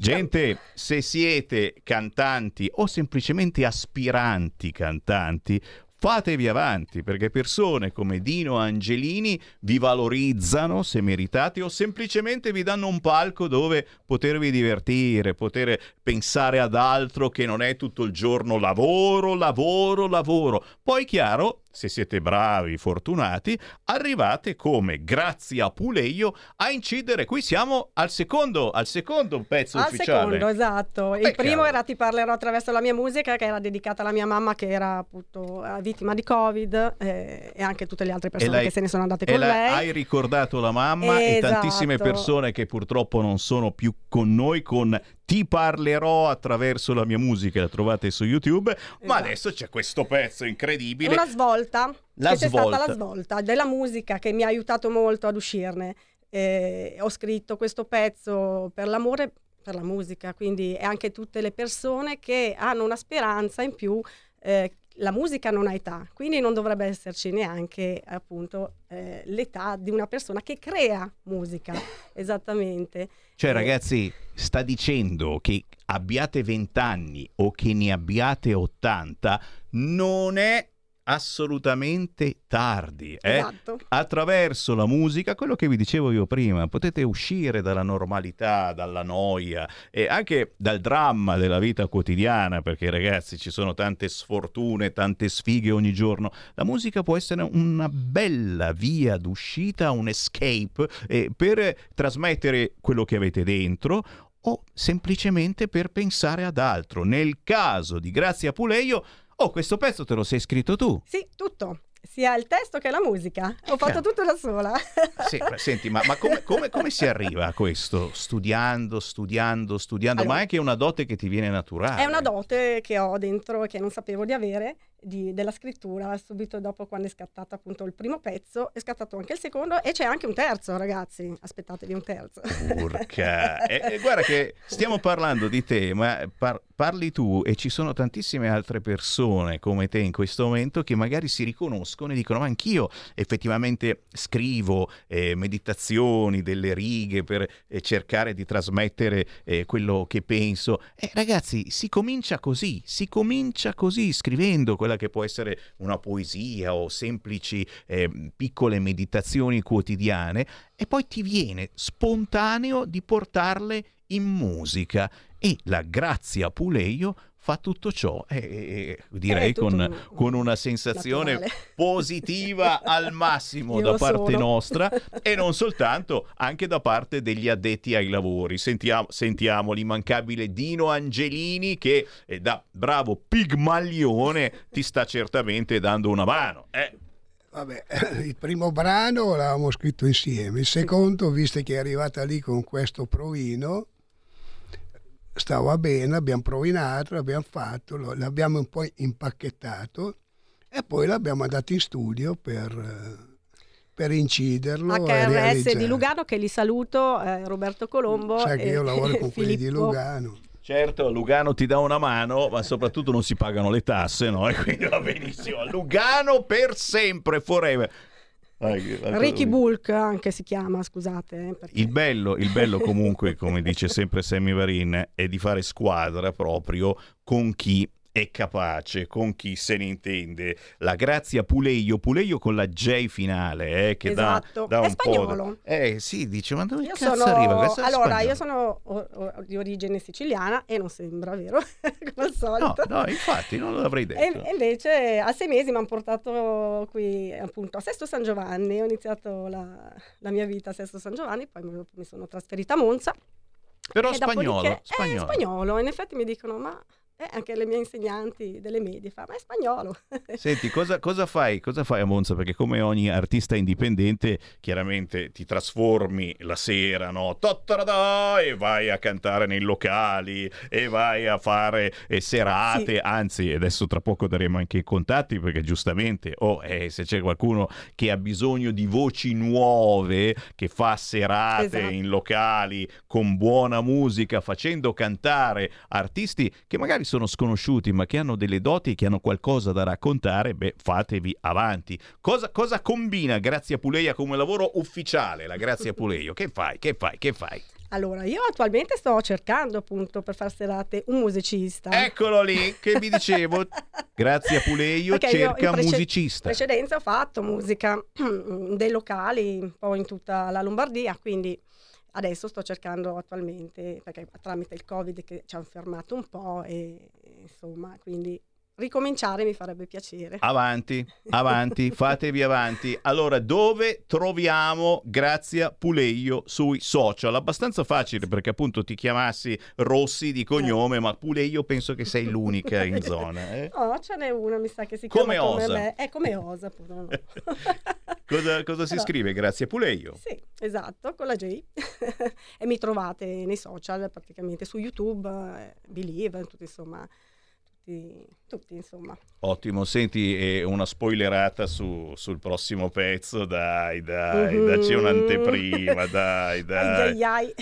Gente, se siete cantanti o semplicemente aspiranti cantanti, fatevi avanti perché persone come Dino Angelini vi valorizzano se meritate o semplicemente vi danno un palco dove potervi divertire, poter pensare ad altro che non è tutto il giorno lavoro, lavoro, lavoro. Poi chiaro, se siete bravi, fortunati, arrivate come grazie a Puleio a incidere. Qui siamo al secondo, al secondo pezzo Al ufficiale. secondo, esatto. Il Beh, primo cavolo. era Ti parlerò attraverso la mia musica, che era dedicata alla mia mamma, che era appunto eh, vittima di Covid, eh, e anche tutte le altre persone che se ne sono andate e con la- lei. hai ricordato la mamma e Esatto. tantissime persone che purtroppo non sono più con noi con Ti parlerò attraverso la mia musica, la trovate su YouTube, ma adesso c'è questo pezzo incredibile. Una svolta, La c'è svolta. stata la svolta della musica che mi ha aiutato molto ad uscirne. Eh, ho scritto questo pezzo per l'amore per la musica, quindi e anche tutte le persone che hanno una speranza in più. eh, la musica non ha età, quindi non dovrebbe esserci neanche appunto eh, l'età di una persona che crea musica, esattamente. Cioè Eh, ragazzi, sta dicendo che abbiate 20 anni o che ne abbiate 80 non è assolutamente tardi. eh? Esatto. Attraverso la musica, quello che vi dicevo io prima, potete uscire dalla normalità, dalla noia e anche dal dramma della vita quotidiana, perché ragazzi ci sono tante sfortune, tante sfighe ogni giorno. La musica può essere una bella via d'uscita, un escape eh, per trasmettere quello che avete dentro o semplicemente per pensare ad altro. Nel caso di Grazia Puleio, oh, questo pezzo te lo sei scritto tu. Sì, tutto, sia il testo che la musica. Ho fatto tutto da sola. Sì, ma senti, ma, ma come, come- come si arriva a questo? Studiando, studiando, studiando, ma Allora- è anche una dote che ti viene naturale. È una dote che ho dentro e che non sapevo di avere di- della scrittura. Subito dopo, quando è scattato appunto il primo pezzo, è scattato anche il secondo e c'è anche un terzo, ragazzi. Aspettatevi un terzo. Urca. E, e guarda che stiamo parlando di te, ma par- parli tu e ci sono tantissime altre persone come te in questo momento che magari si riconoscono e dicono ma anch'io effettivamente scrivo eh, meditazioni, delle righe per eh, cercare di trasmettere eh, quello che penso. E ragazzi, si comincia così, si comincia così scrivendo quella che può essere una poesia o semplici eh, piccole meditazioni quotidiane e poi ti viene spontaneo di portarle in musica. E la Grazia Puleio fa tutto ciò e, e- direi tutto con, un- con una sensazione naturale. positiva al massimo da parte sono. nostra e non soltanto anche da parte degli addetti ai lavori sentiamo, sentiamo l'immancabile Dino Angelini che eh, da bravo pigmaglione ti sta certamente dando una mano eh. Vabbè, il primo brano l'avevamo scritto insieme, il secondo, visto che è arrivata lì con questo provino, stava bene, abbiamo provinato, l'abbiamo fatto, l'abbiamo un po' impacchettato e poi l'abbiamo andato in studio per, per inciderlo. HRS di Lugano, che li saluto, eh, Roberto Colombo. Sai che io lavoro con quelli di. Lugano. Certo, Lugano ti dà una mano, ma soprattutto non si pagano le tasse, no? E quindi va benissimo. Lugano per sempre, forever. Ricky Bulk anche si chiama, scusate. eh, perché- Il bello, il bello comunque, come dice sempre Sammy Varin, è di fare squadra proprio con chi è capace, con chi se ne intende. La Grazia Puleio, Puleio con la J finale, eh, che dà- Esatto. dà, È un po'... spagnolo. da- Eh sì, dice, ma dove Io cazzo sono, arriva? Questo allora, spagnolo. io sono o- o- di origine siciliana e non sembra vero, come al No, solito. no, infatti, non l'avrei detto. e invece a sei mesi mi hanno portato qui appunto a Sesto San Giovanni, ho iniziato la, la mia vita a Sesto San Giovanni, poi mi, sono trasferita a Monza. Però spagnolo, dopodiché- spagnolo. È spagnolo, in effetti mi dicono ma eh, anche le mie insegnanti delle medie fa ma è spagnolo. Senti, cosa, cosa fai? Cosa fai a Monza? Perché come ogni artista indipendente, chiaramente ti trasformi la sera, no? E vai a cantare nei locali, e vai a fare eh, serate, Sì. anzi, adesso tra poco daremo anche i contatti, perché giustamente, oh, eh, se c'è qualcuno che ha bisogno di voci nuove, che fa serate Esatto. in locali con buona musica, facendo cantare artisti che magari sono sconosciuti, ma che hanno delle doti e che hanno qualcosa da raccontare, beh, fatevi avanti. Cosa, cosa combina Grazia Puleia come lavoro ufficiale, la Grazia Puleio? Che fai? Che fai? Che fai? Allora, io attualmente sto cercando appunto per far serate un musicista. Eccolo lì, che vi dicevo. Grazie a Puleio, io cerca prece- musicista. In precedenza ho fatto musica dei locali un po' in tutta la Lombardia, quindi adesso sto cercando attualmente, perché tramite il Covid che ci hanno fermato un po' e insomma, quindi ricominciare mi farebbe piacere. Avanti, avanti, fatevi avanti. Allora, dove troviamo Grazia Puleio sui social? Abbastanza facile perché appunto ti chiamassi Rossi di cognome, ma Puleio penso che sei l'unica in zona. eh? Oh, ce n'è una, mi sa che si Come chiama come osa. me. È come osa, appunto. no. Cosa, cosa si Allora. scrive? Grazia Puleio. Sì, esatto, con la J. e mi trovate nei social, praticamente su YouTube, eh, Believe, tutti insomma, tutti, tutti insomma. Ottimo, senti una spoilerata su- sul prossimo pezzo, dai, dai, Mhm. dacci un'anteprima, dai, Ai, dai. ai, ai.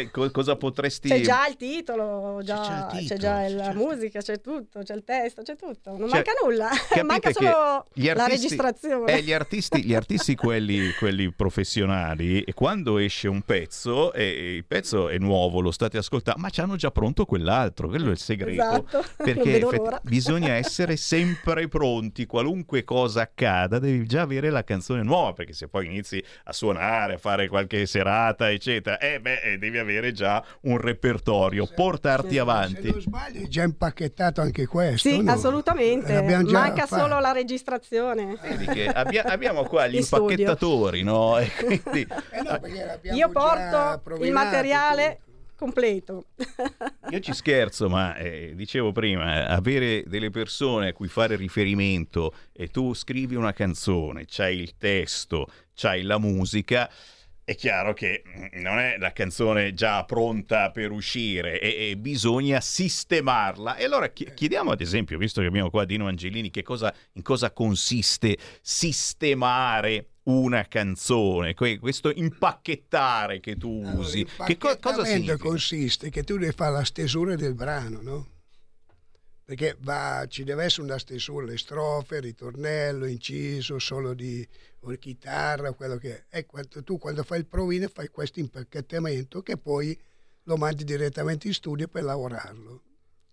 Eh, co- cosa potresti... C'è già il titolo, già- già il c'è titolo, già c'è la già- musica, c'è tutto, c'è il testo, c'è tutto, non Cioè, manca nulla, manca solo gli la artisti- registrazione. eh, gli artisti, gli artisti quelli, quelli professionali, e quando esce un pezzo, e il pezzo è nuovo, lo state ascoltando, ma ci hanno già pronto quell'altro, quello è il segreto. Esatto, non Perché vedo effett- l'ora. Bisogna essere sempre pronti, qualunque cosa accada, devi già avere la canzone nuova, perché se poi inizi a suonare, a fare qualche serata, eccetera, eh beh, eh, devi avere già un repertorio, portarti Se avanti. non sbaglio è già impacchettato anche questo. Sì, no? assolutamente, manca fatto. solo la registrazione. Vedi che abbia- abbiamo qua gli impacchettatori, no? E quindi Eh Io porto il materiale completo. Io ci scherzo, ma eh, dicevo prima, avere delle persone a cui fare riferimento e tu scrivi una canzone, c'hai il testo, c'hai la musica, è chiaro che mm, non è la canzone già pronta per uscire e, e bisogna sistemarla. E allora chi- chiediamo ad esempio, visto che abbiamo qua Dino Angelini, che cosa, in cosa consiste sistemare una canzone, que- questo impacchettare che tu usi. Che co- cosa significa? consiste che tu devi fare la stesura del brano, no? Perché va- ci deve essere una stesura, le strofe, il ritornello, inciso, solo di chitarra, quello che è. E quando- tu quando fai il provino fai questo impacchettamento che poi lo mandi direttamente in studio per lavorarlo.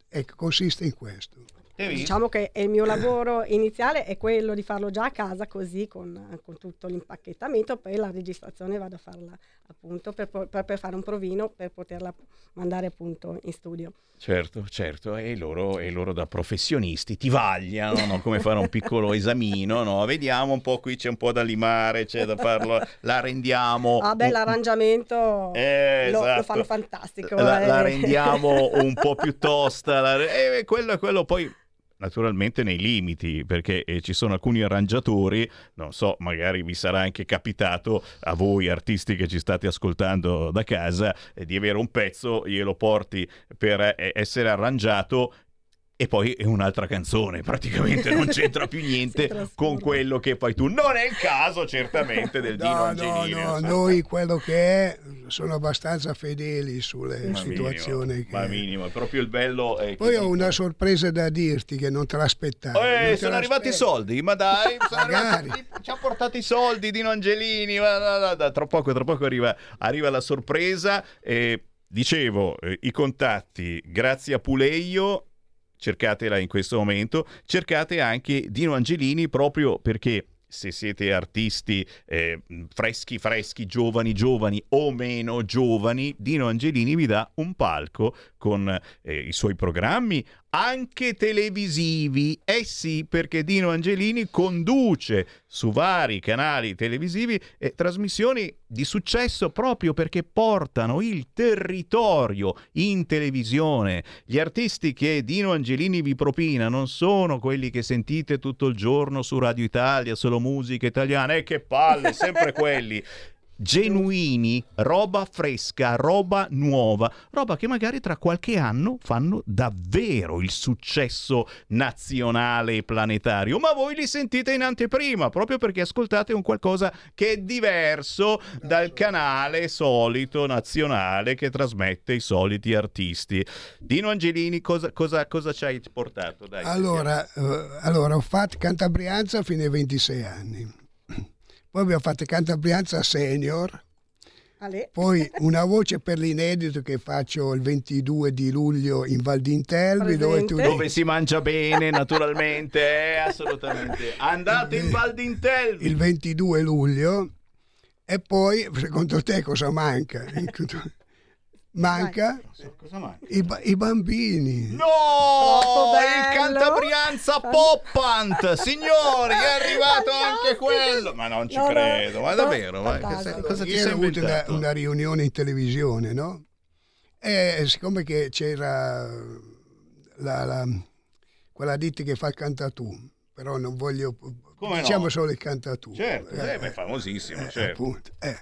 Ecco, consiste in questo. Diciamo che il mio lavoro iniziale è quello di farlo già a casa così con, con tutto l'impacchettamento, poi la registrazione vado a farla appunto per, per- per fare un provino per poterla mandare appunto in studio. Certo, certo, e loro, e loro da professionisti ti vagliano, no? come fare un piccolo esamino, no? vediamo un po', qui c'è un po' da limare, c'è da farlo, la rendiamo... Ah beh, l'arrangiamento Eh, lo, lo esatto. fanno fantastico. la, eh. la rendiamo un po' più tosta, la- e quello, quello poi naturalmente nei limiti, perché eh, ci sono alcuni arrangiatori, non so, magari vi sarà anche capitato a voi artisti che ci state ascoltando da casa, eh, di avere un pezzo, glielo porti per eh, essere arrangiato e poi è un'altra canzone, praticamente non c'entra più niente con quello che poi tu. Non è il caso certamente del Dino No, no, Angelini. no, insomma. noi quello che è sono abbastanza fedeli sulle Ma situazioni. minimo, che- ma minimo, è proprio il bello. è che Poi ho dico- una sorpresa da dirti che non te l'aspettavi. Eh, non te sono arrivati i soldi, ma dai, arrivati- ci ha portato i soldi Dino Angelini, ma da- da- da- tra poco, tra poco arriva, arriva la sorpresa. E, dicevo, eh, i contatti, grazie a Puleio, cercatela in questo momento, cercate anche Dino Angelini proprio perché se siete artisti eh, freschi, freschi, giovani, giovani o meno giovani, Dino Angelini vi dà un palco con eh, i suoi programmi, anche televisivi. Eh sì, perché Dino Angelini conduce su vari canali televisivi eh, trasmissioni di successo proprio perché portano il territorio in televisione. Gli artisti che Dino Angelini vi propina non sono quelli che sentite tutto il giorno su Radio Italia, solo musica italiana. E che palle, sempre quelli genuini, roba fresca, roba nuova, roba che magari tra qualche anno fanno davvero il successo nazionale e planetario, ma voi li sentite in anteprima proprio perché ascoltate un qualcosa che è diverso dal canale solito nazionale che trasmette i soliti artisti. Dino Angelini, cosa, cosa, cosa ci hai portato? Dai, Allora, eh, allora, ho fatto Cantabrianza fino ai 26 anni. Poi abbiamo fatto Cantabrianza Senior, Ale. Poi una voce per l'inedito che faccio il 22 di luglio in Val d'Intelvi dove, tu Dove si mangia bene, naturalmente, eh, assolutamente. Andate in Val d'Intelvi. il 22 luglio e poi secondo te cosa manca? Manca i, i bambini. No! Il. Cantabrianza Poppant! Signori, è arrivato anche quello! Ma non ci No, no. credo, ma davvero? Ma Fantastico. cosa, ti sei ho avuto una, una riunione in televisione, no? E siccome che c'era la, la- quella ditta che fa il cantatù, però non voglio... Come diciamo no? solo il cantatù. Certo, Eh, eh, beh, famosissimo, eh, certo. appunto, eh.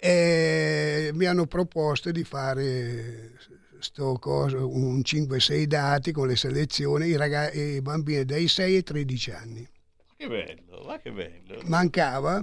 E mi hanno proposto di fare sto coso, un 5-6 dati con le selezioni i, raga- i bambini dai 6 ai 13 anni. Che bello, ma che bello. Mancava,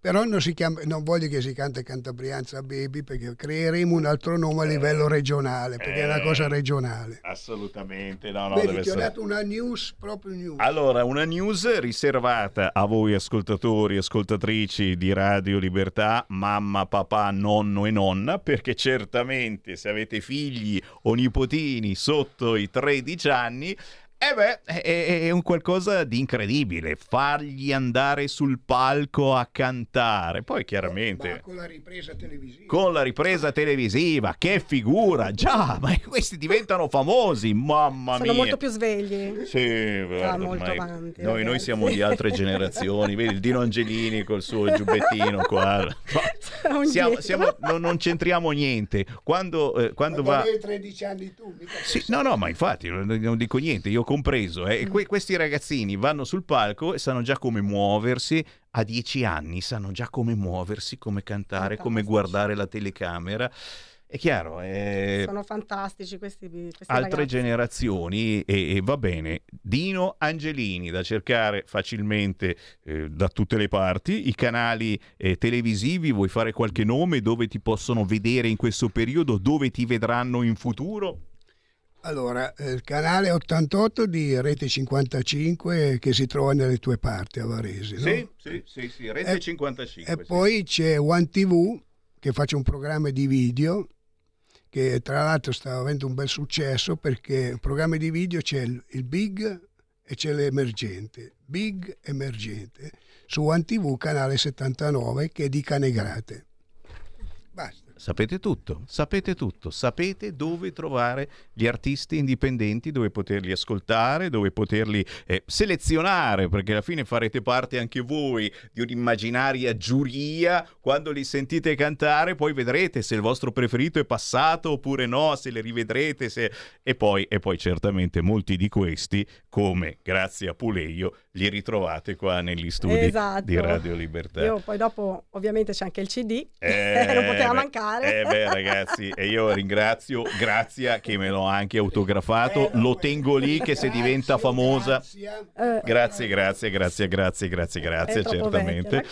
però non, si chiama, non voglio che si canta Cantabrianza Baby perché creeremo un altro nome a livello regionale, perché è una cosa regionale. Assolutamente, no, no, Vedi, deve ti ho essere... dato una news, proprio news. Allora, una news riservata a voi ascoltatori e ascoltatrici di Radio Libertà, mamma, papà, nonno e nonna, perché certamente se avete figli o nipotini sotto i 13 anni, eh beh, è, è- un qualcosa di incredibile, fargli andare sul palco a cantare. Poi Ma chiaramente con la ripresa televisiva. con la ripresa televisiva, che figura, già, ma questi diventano famosi, mamma Sono mia. molto più svegli. Sì, guarda, molto ormai avanti, Noi, noi siamo di altre generazioni, vedi il Dino Angelini col suo giubbettino qua. Siamo Siamo- siamo- non, non c'entriamo niente. Quando, eh, quando Quando va... avevi 13 anni tu, mica Sì, no, no, ma infatti non, non dico niente, io ho compreso. eh. Mm. Que- questi ragazzini vanno sul palco e sanno già come muoversi. A dieci anni sanno già come muoversi, come cantare, come guardare la telecamera. È chiaro, eh, Sono fantastici questi, questi altre ragazzi. generazioni e, e va bene. Dino Angelini da cercare facilmente eh, da tutte le parti. I canali eh, televisivi, vuoi fare qualche nome dove ti possono vedere in questo periodo, dove ti vedranno in futuro? Allora, eh, il canale 88 di Rete 55 che si trova nelle tue parti a Varese. no? Sì, sì, sì, sì, Rete E- 55. E sì. poi c'è One TV che faccio un programma di video che tra l'altro sta avendo un bel successo perché in programma di video c'è il, il big e c'è l'emergente. Big emergente su One TV canale 79 che è di Canegrate. Sapete tutto, sapete tutto, sapete dove trovare gli artisti indipendenti, dove poterli ascoltare, dove poterli eh, selezionare, perché alla fine farete parte anche voi di un'immaginaria giuria. Quando li sentite cantare, poi vedrete se il vostro preferito è passato oppure no, se li rivedrete, se... e, poi, e poi certamente molti di questi, come grazie a Puleio, li ritrovate qua negli studi Esatto. di Radio Libertà. Io poi dopo ovviamente c'è anche il CD, Eh, non poteva beh, mancare. Eh beh ragazzi, e io ringrazio Grazia che me l'ho anche autografato, lo tengo lì che se diventa famosa... Eh, Grazie, grazie, grazie, grazie, grazie, grazie, certamente.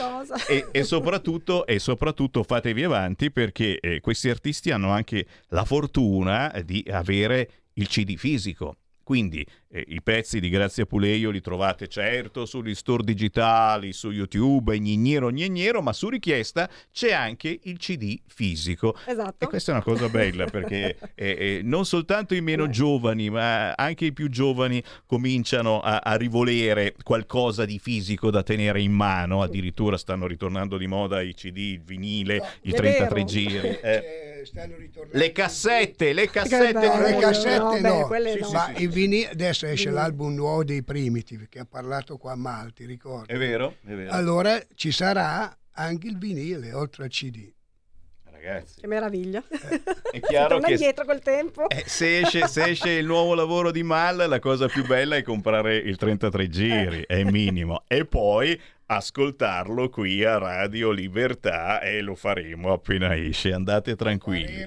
E, e soprattutto, e soprattutto fatevi avanti perché eh, questi artisti hanno anche la fortuna di avere il CD fisico. Quindi eh, i pezzi di Grazia Puleio li trovate certo sugli store digitali, su YouTube, gnignero gnignero, ma su richiesta c'è anche il CD fisico. Esatto. E questa è una cosa bella perché eh, eh, non soltanto i meno giovani, ma anche i più giovani cominciano a, a rivolere qualcosa di fisico da tenere in mano. Addirittura stanno ritornando di moda i CD, il vinile, i è 33 vero. giri. eh. Cioè, stanno ritornando Le cassette, le cassette. No, le cassette no, no, beh, quelle Sì, no. sì, ma i vinili adesso esce l'album nuovo dei Primitive che ha parlato qua a Malti, ricordo. È vero, è vero. Allora ci sarà anche il vinile oltre al CD. Ragazzi, Che meraviglia. è Si chiaro torna che indietro col tempo. Eh, se, esce, se esce il nuovo lavoro di Mal, la cosa più bella è comprare il 33 giri, è il minimo. E poi ascoltarlo qui a Radio Libertà e lo faremo appena esce. Andate tranquilli.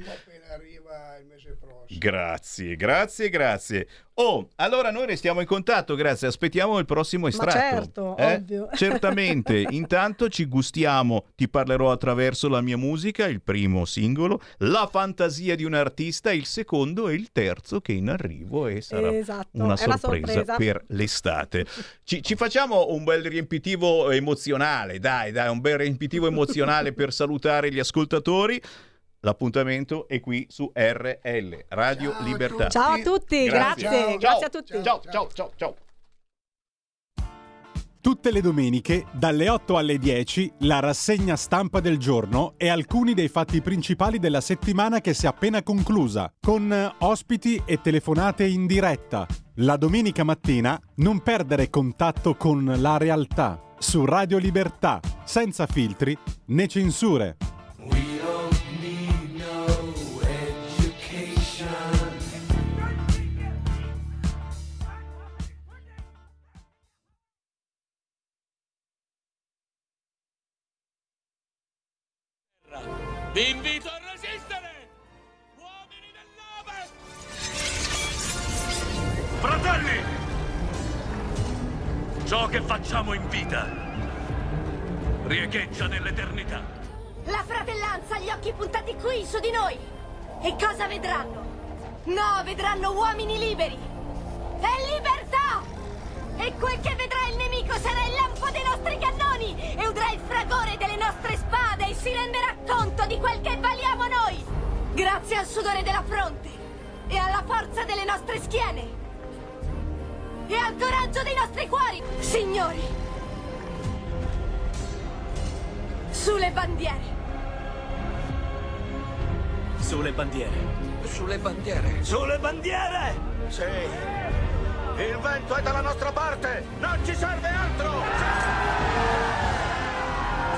Grazie, grazie, grazie. Oh, allora noi restiamo in contatto, grazie. Aspettiamo il prossimo estratto. certo, eh? ovvio. Certamente. Intanto ci gustiamo, ti parlerò attraverso la mia musica, il primo singolo, La fantasia di un artista, il secondo e il terzo che in arrivo e sarà Esatto, una è una sorpresa, sorpresa. per l'estate. Ci, ci facciamo un bel riempitivo emozionale, dai, dai, un bel riempitivo emozionale per salutare gli ascoltatori. L'appuntamento è qui su RL, Radio Libertà. Ciao a tutti, grazie, Ciao. grazie a tutti. Ciao, ciao, ciao, ciao. Tutte le domeniche, dalle 8 alle 10, la rassegna stampa del giorno e alcuni dei fatti principali della settimana che si è appena conclusa, con eh, ospiti e telefonate in diretta. La domenica mattina non perdere contatto con la realtà su Radio Libertà, senza filtri né censure. Vi invito a resistere! Uomini dell'Ovest! Fratelli! Ciò che facciamo in vita riecheggia nell'eternità. La fratellanza ha gli occhi puntati qui, su di noi. E cosa vedranno? No, vedranno uomini liberi. E libertà! E quel che vedrà il nemico sarà il lampo dei nostri cannoni e udrà il fragore delle nostre spade e si renderà conto di quel che valiamo noi. Grazie al sudore della fronte e alla forza delle nostre schiene e al coraggio dei nostri cuori, signori. Sulle bandiere. Sulle bandiere. Sulle bandiere. Sulle bandiere! Sì. Il vento è dalla nostra parte! Non ci serve altro!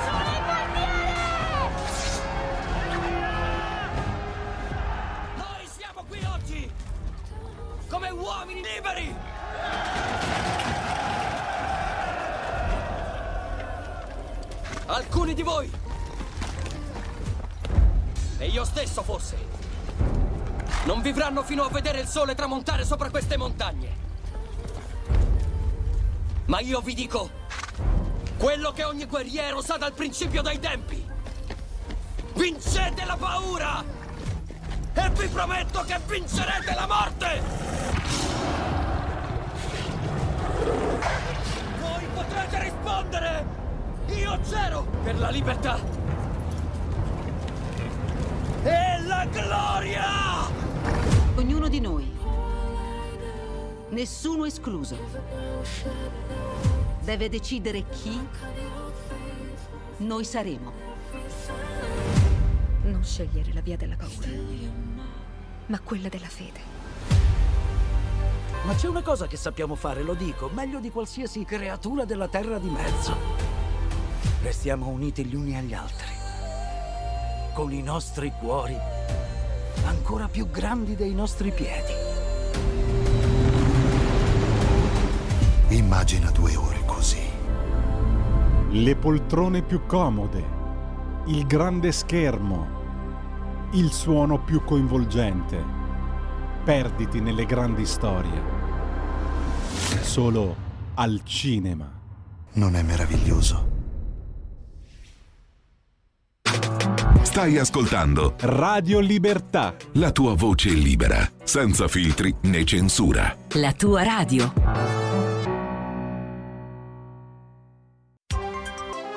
Sulle bandiere! Noi siamo qui oggi come uomini liberi! Alcuni di voi e io stesso forse non vivranno fino a vedere il sole tramontare sopra queste montagne. Ma io vi dico quello che ogni guerriero sa dal principio dei tempi. Vincete la paura! E vi prometto che vincerete la morte! Voi potrete rispondere! Io c'ero per la libertà! E la gloria! Ognuno di noi, nessuno escluso, deve decidere chi noi saremo. Non scegliere la via della paura, ma quella della fede. Ma c'è una cosa che sappiamo fare, lo dico, meglio di qualsiasi creatura della terra di mezzo. Restiamo uniti gli uni agli altri, con i nostri cuori ancora più grandi dei nostri piedi. Immagina due ore così. Le poltrone più comode, il grande schermo, il suono più coinvolgente. Perditi nelle grandi storie. Solo al cinema. Non è meraviglioso? Stai ascoltando Radio Libertà. la tua voce libera, senza filtri né censura. La tua radio.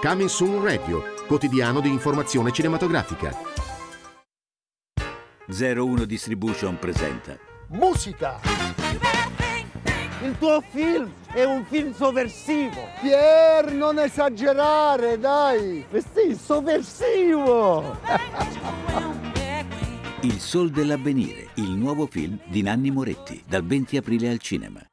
Coming Soon Radio, quotidiano di informazione cinematografica. 01 Distribution presenta Musica! Il tuo film è un film sovversivo! Pier, non esagerare, dai! Sì, sovversivo! Il Sol dell'Avvenire, il nuovo film di Nanni Moretti, dal 20 aprile al cinema.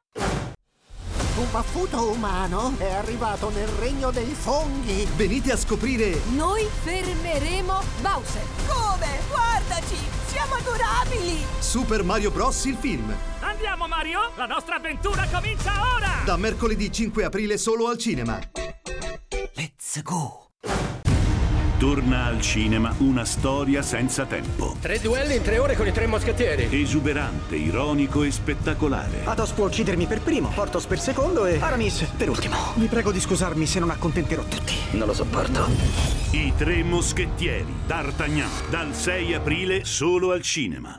Un baffuto umano è arrivato nel regno dei funghi! Venite a scoprire Noi fermeremo Bowser. Come? Guardaci! Siamo adorabili! Super Mario Bros. il film. Andiamo Mario, la nostra avventura comincia ora! Da mercoledì 5 aprile solo al cinema. Let's go! Torna al cinema una storia senza tempo. Tre duelli in tre ore con i tre moschettieri. Esuberante, ironico e spettacolare. Athos può uccidermi per primo, Portos per secondo e Aramis per ultimo. Vi prego di scusarmi se non accontenterò tutti. Non lo sopporto. I tre moschettieri. D'Artagnan. Dal 6 aprile solo al cinema.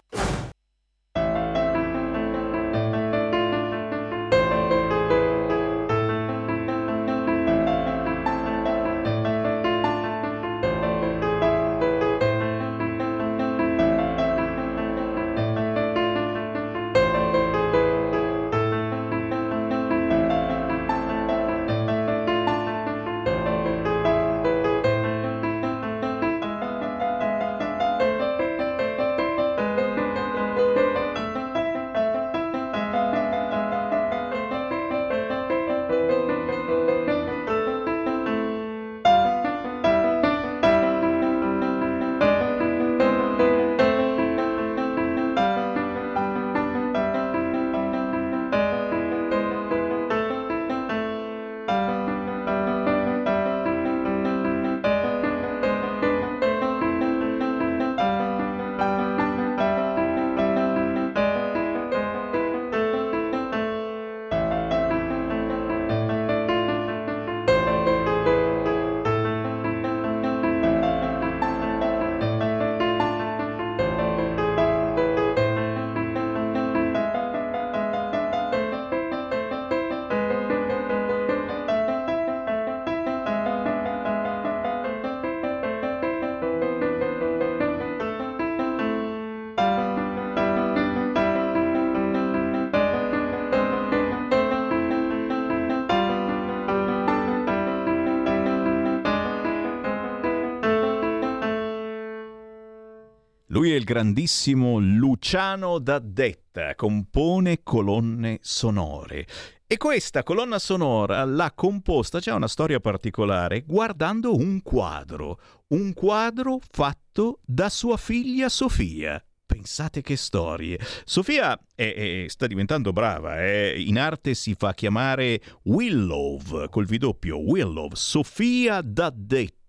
Il grandissimo Luciano D'Addetta, compone colonne sonore. E questa colonna sonora l'ha composta, c'è una storia particolare, guardando un quadro, un quadro fatto da sua figlia Sofia. Pensate che storie. Sofia è, è, sta diventando brava, eh? in arte si fa chiamare Willow, col vidoppio Willow, Sofia D'Addetta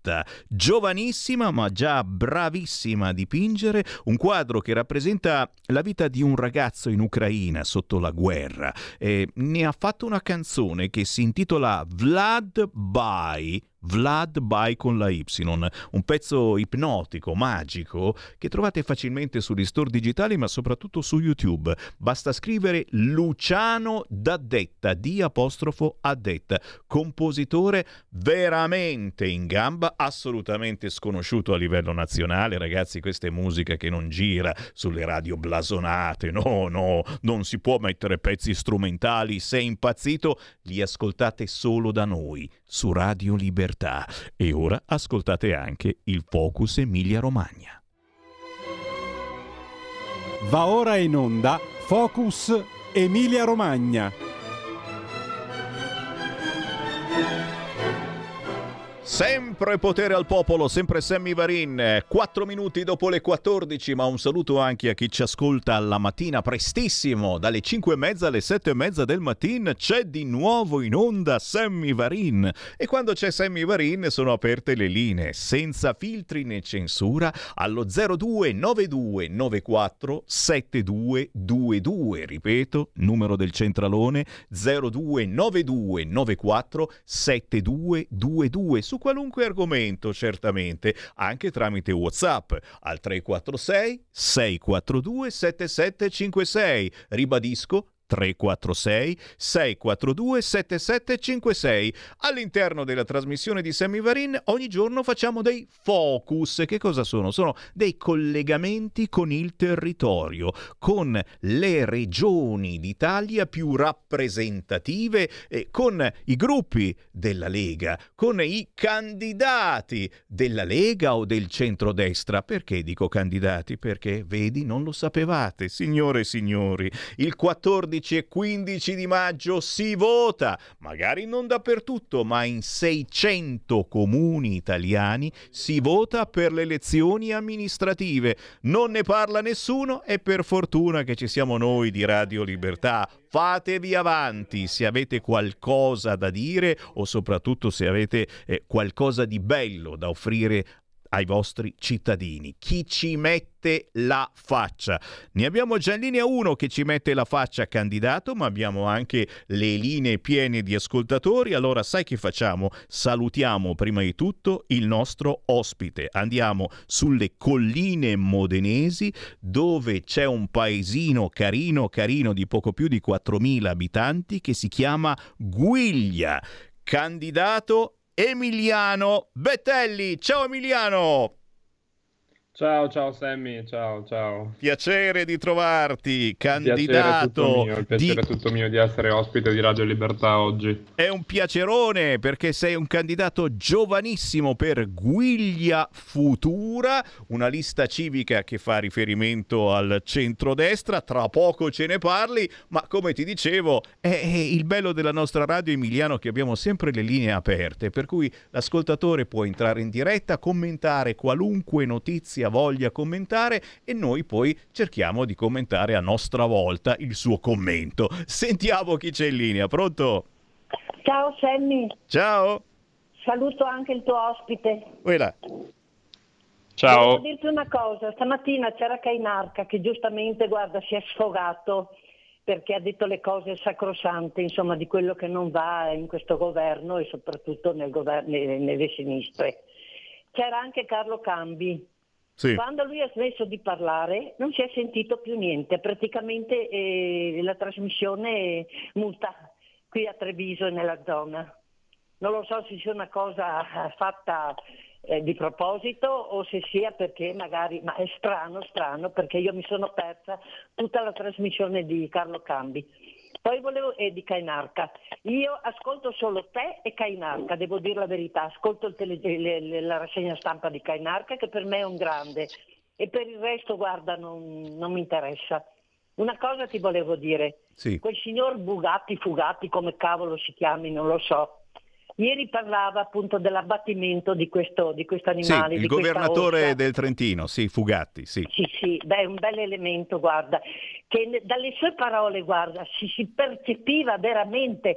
giovanissima ma già bravissima a dipingere un quadro che rappresenta la vita di un ragazzo in Ucraina sotto la guerra. E ne ha fatto una canzone che si intitola Vlad By Vlad by con la Y, un pezzo ipnotico, magico, che trovate facilmente sugli store digitali ma soprattutto su YouTube. Basta scrivere Luciano D'Addetta, di apostrofo Addetta, compositore veramente in gamba, assolutamente sconosciuto a livello nazionale. Ragazzi, questa è musica che non gira sulle radio blasonate, no, no, non si può mettere pezzi strumentali, se impazzito li ascoltate solo da noi su Radio Libertà e ora ascoltate anche il Focus Emilia Romagna. Va ora in onda Focus Emilia Romagna. Sempre potere al popolo, sempre Sammy Varin, 4 minuti dopo le 14, ma un saluto anche a chi ci ascolta alla mattina prestissimo, dalle 5 e mezza alle 7 e mezza del mattino c'è di nuovo in onda Sammy Varin. E quando c'è Sammy Varin sono aperte le linee, senza filtri né censura, allo 0292 94 7222, ripeto, numero del centralone 0292 94 7222 su qualunque argomento, certamente, anche tramite WhatsApp al 346 642 7756. Ribadisco 346 642 7756. All'interno della trasmissione di Semivarin ogni giorno facciamo dei focus. Che cosa sono? Sono dei collegamenti con il territorio, con le regioni d'Italia più rappresentative, eh, con i gruppi della Lega, con i candidati della Lega o del centrodestra. Perché dico candidati? Perché, vedi, non lo sapevate, signore e signori. Il 14 e 15 di maggio si vota, magari non dappertutto, ma in 600 comuni italiani si vota per le elezioni amministrative. Non ne parla nessuno e per fortuna che ci siamo noi di Radio Libertà. Fatevi avanti se avete qualcosa da dire o soprattutto se avete eh, qualcosa di bello da offrire ai vostri cittadini. Chi ci mette la faccia? Ne abbiamo già in linea uno che ci mette la faccia candidato, ma abbiamo anche le linee piene di ascoltatori. Allora, sai che facciamo? Salutiamo prima di tutto il nostro ospite. Andiamo sulle colline modenesi dove c'è un paesino carino, carino di poco più di 4.000 abitanti che si chiama Guiglia. Candidato Emiliano Bettelli. Ciao Emiliano! Ciao, ciao Sammy, ciao, ciao. Piacere di trovarti, Piacere candidato. tutto mio, il piacere di- è tutto mio di essere ospite di Radio Libertà oggi. È un piacerone perché sei un candidato giovanissimo per Guiglia Futura, una lista civica che fa riferimento al centrodestra. Tra poco ce ne parli, ma come ti dicevo, è il bello della nostra radio Emiliano che abbiamo sempre le linee aperte, per cui l'ascoltatore può entrare in diretta, commentare qualunque notizia voglia commentare e noi poi cerchiamo di commentare a nostra volta il suo commento. Sentiamo chi c'è in linea, pronto? Ciao Sammy, Ciao. saluto anche il tuo ospite. Quella. Ciao. Devo dirti una cosa, stamattina c'era Cainarca che giustamente, guarda, si è sfogato perché ha detto le cose sacrosante, insomma, di quello che non va in questo governo e soprattutto nel gover- nelle sinistre. C'era anche Carlo Cambi. Sì. Quando lui ha smesso di parlare non si è sentito più niente, praticamente eh, la trasmissione è muta qui a Treviso e nella zona. Non lo so se sia una cosa fatta eh, di proposito o se sia perché magari, ma è strano, strano, perché io mi sono persa tutta la trasmissione di Carlo Cambi. Poi volevo, e di Cainarca. Io ascolto solo te e Cainarca, devo dire la verità. Ascolto tele- le- le- la rassegna stampa di Cainarca che per me è un grande e per il resto, guarda, non, non mi interessa. Una cosa ti volevo dire. Sì. Quel signor Bugatti, Fugatti, come cavolo si chiami, non lo so. Ieri parlava appunto dell'abbattimento di questo, di questo Sì, animale. il governatore del Trentino, sì, Fugatti, sì. Sì, sì, beh, un bel elemento, guarda, che dalle sue parole, guarda, si, si percepiva veramente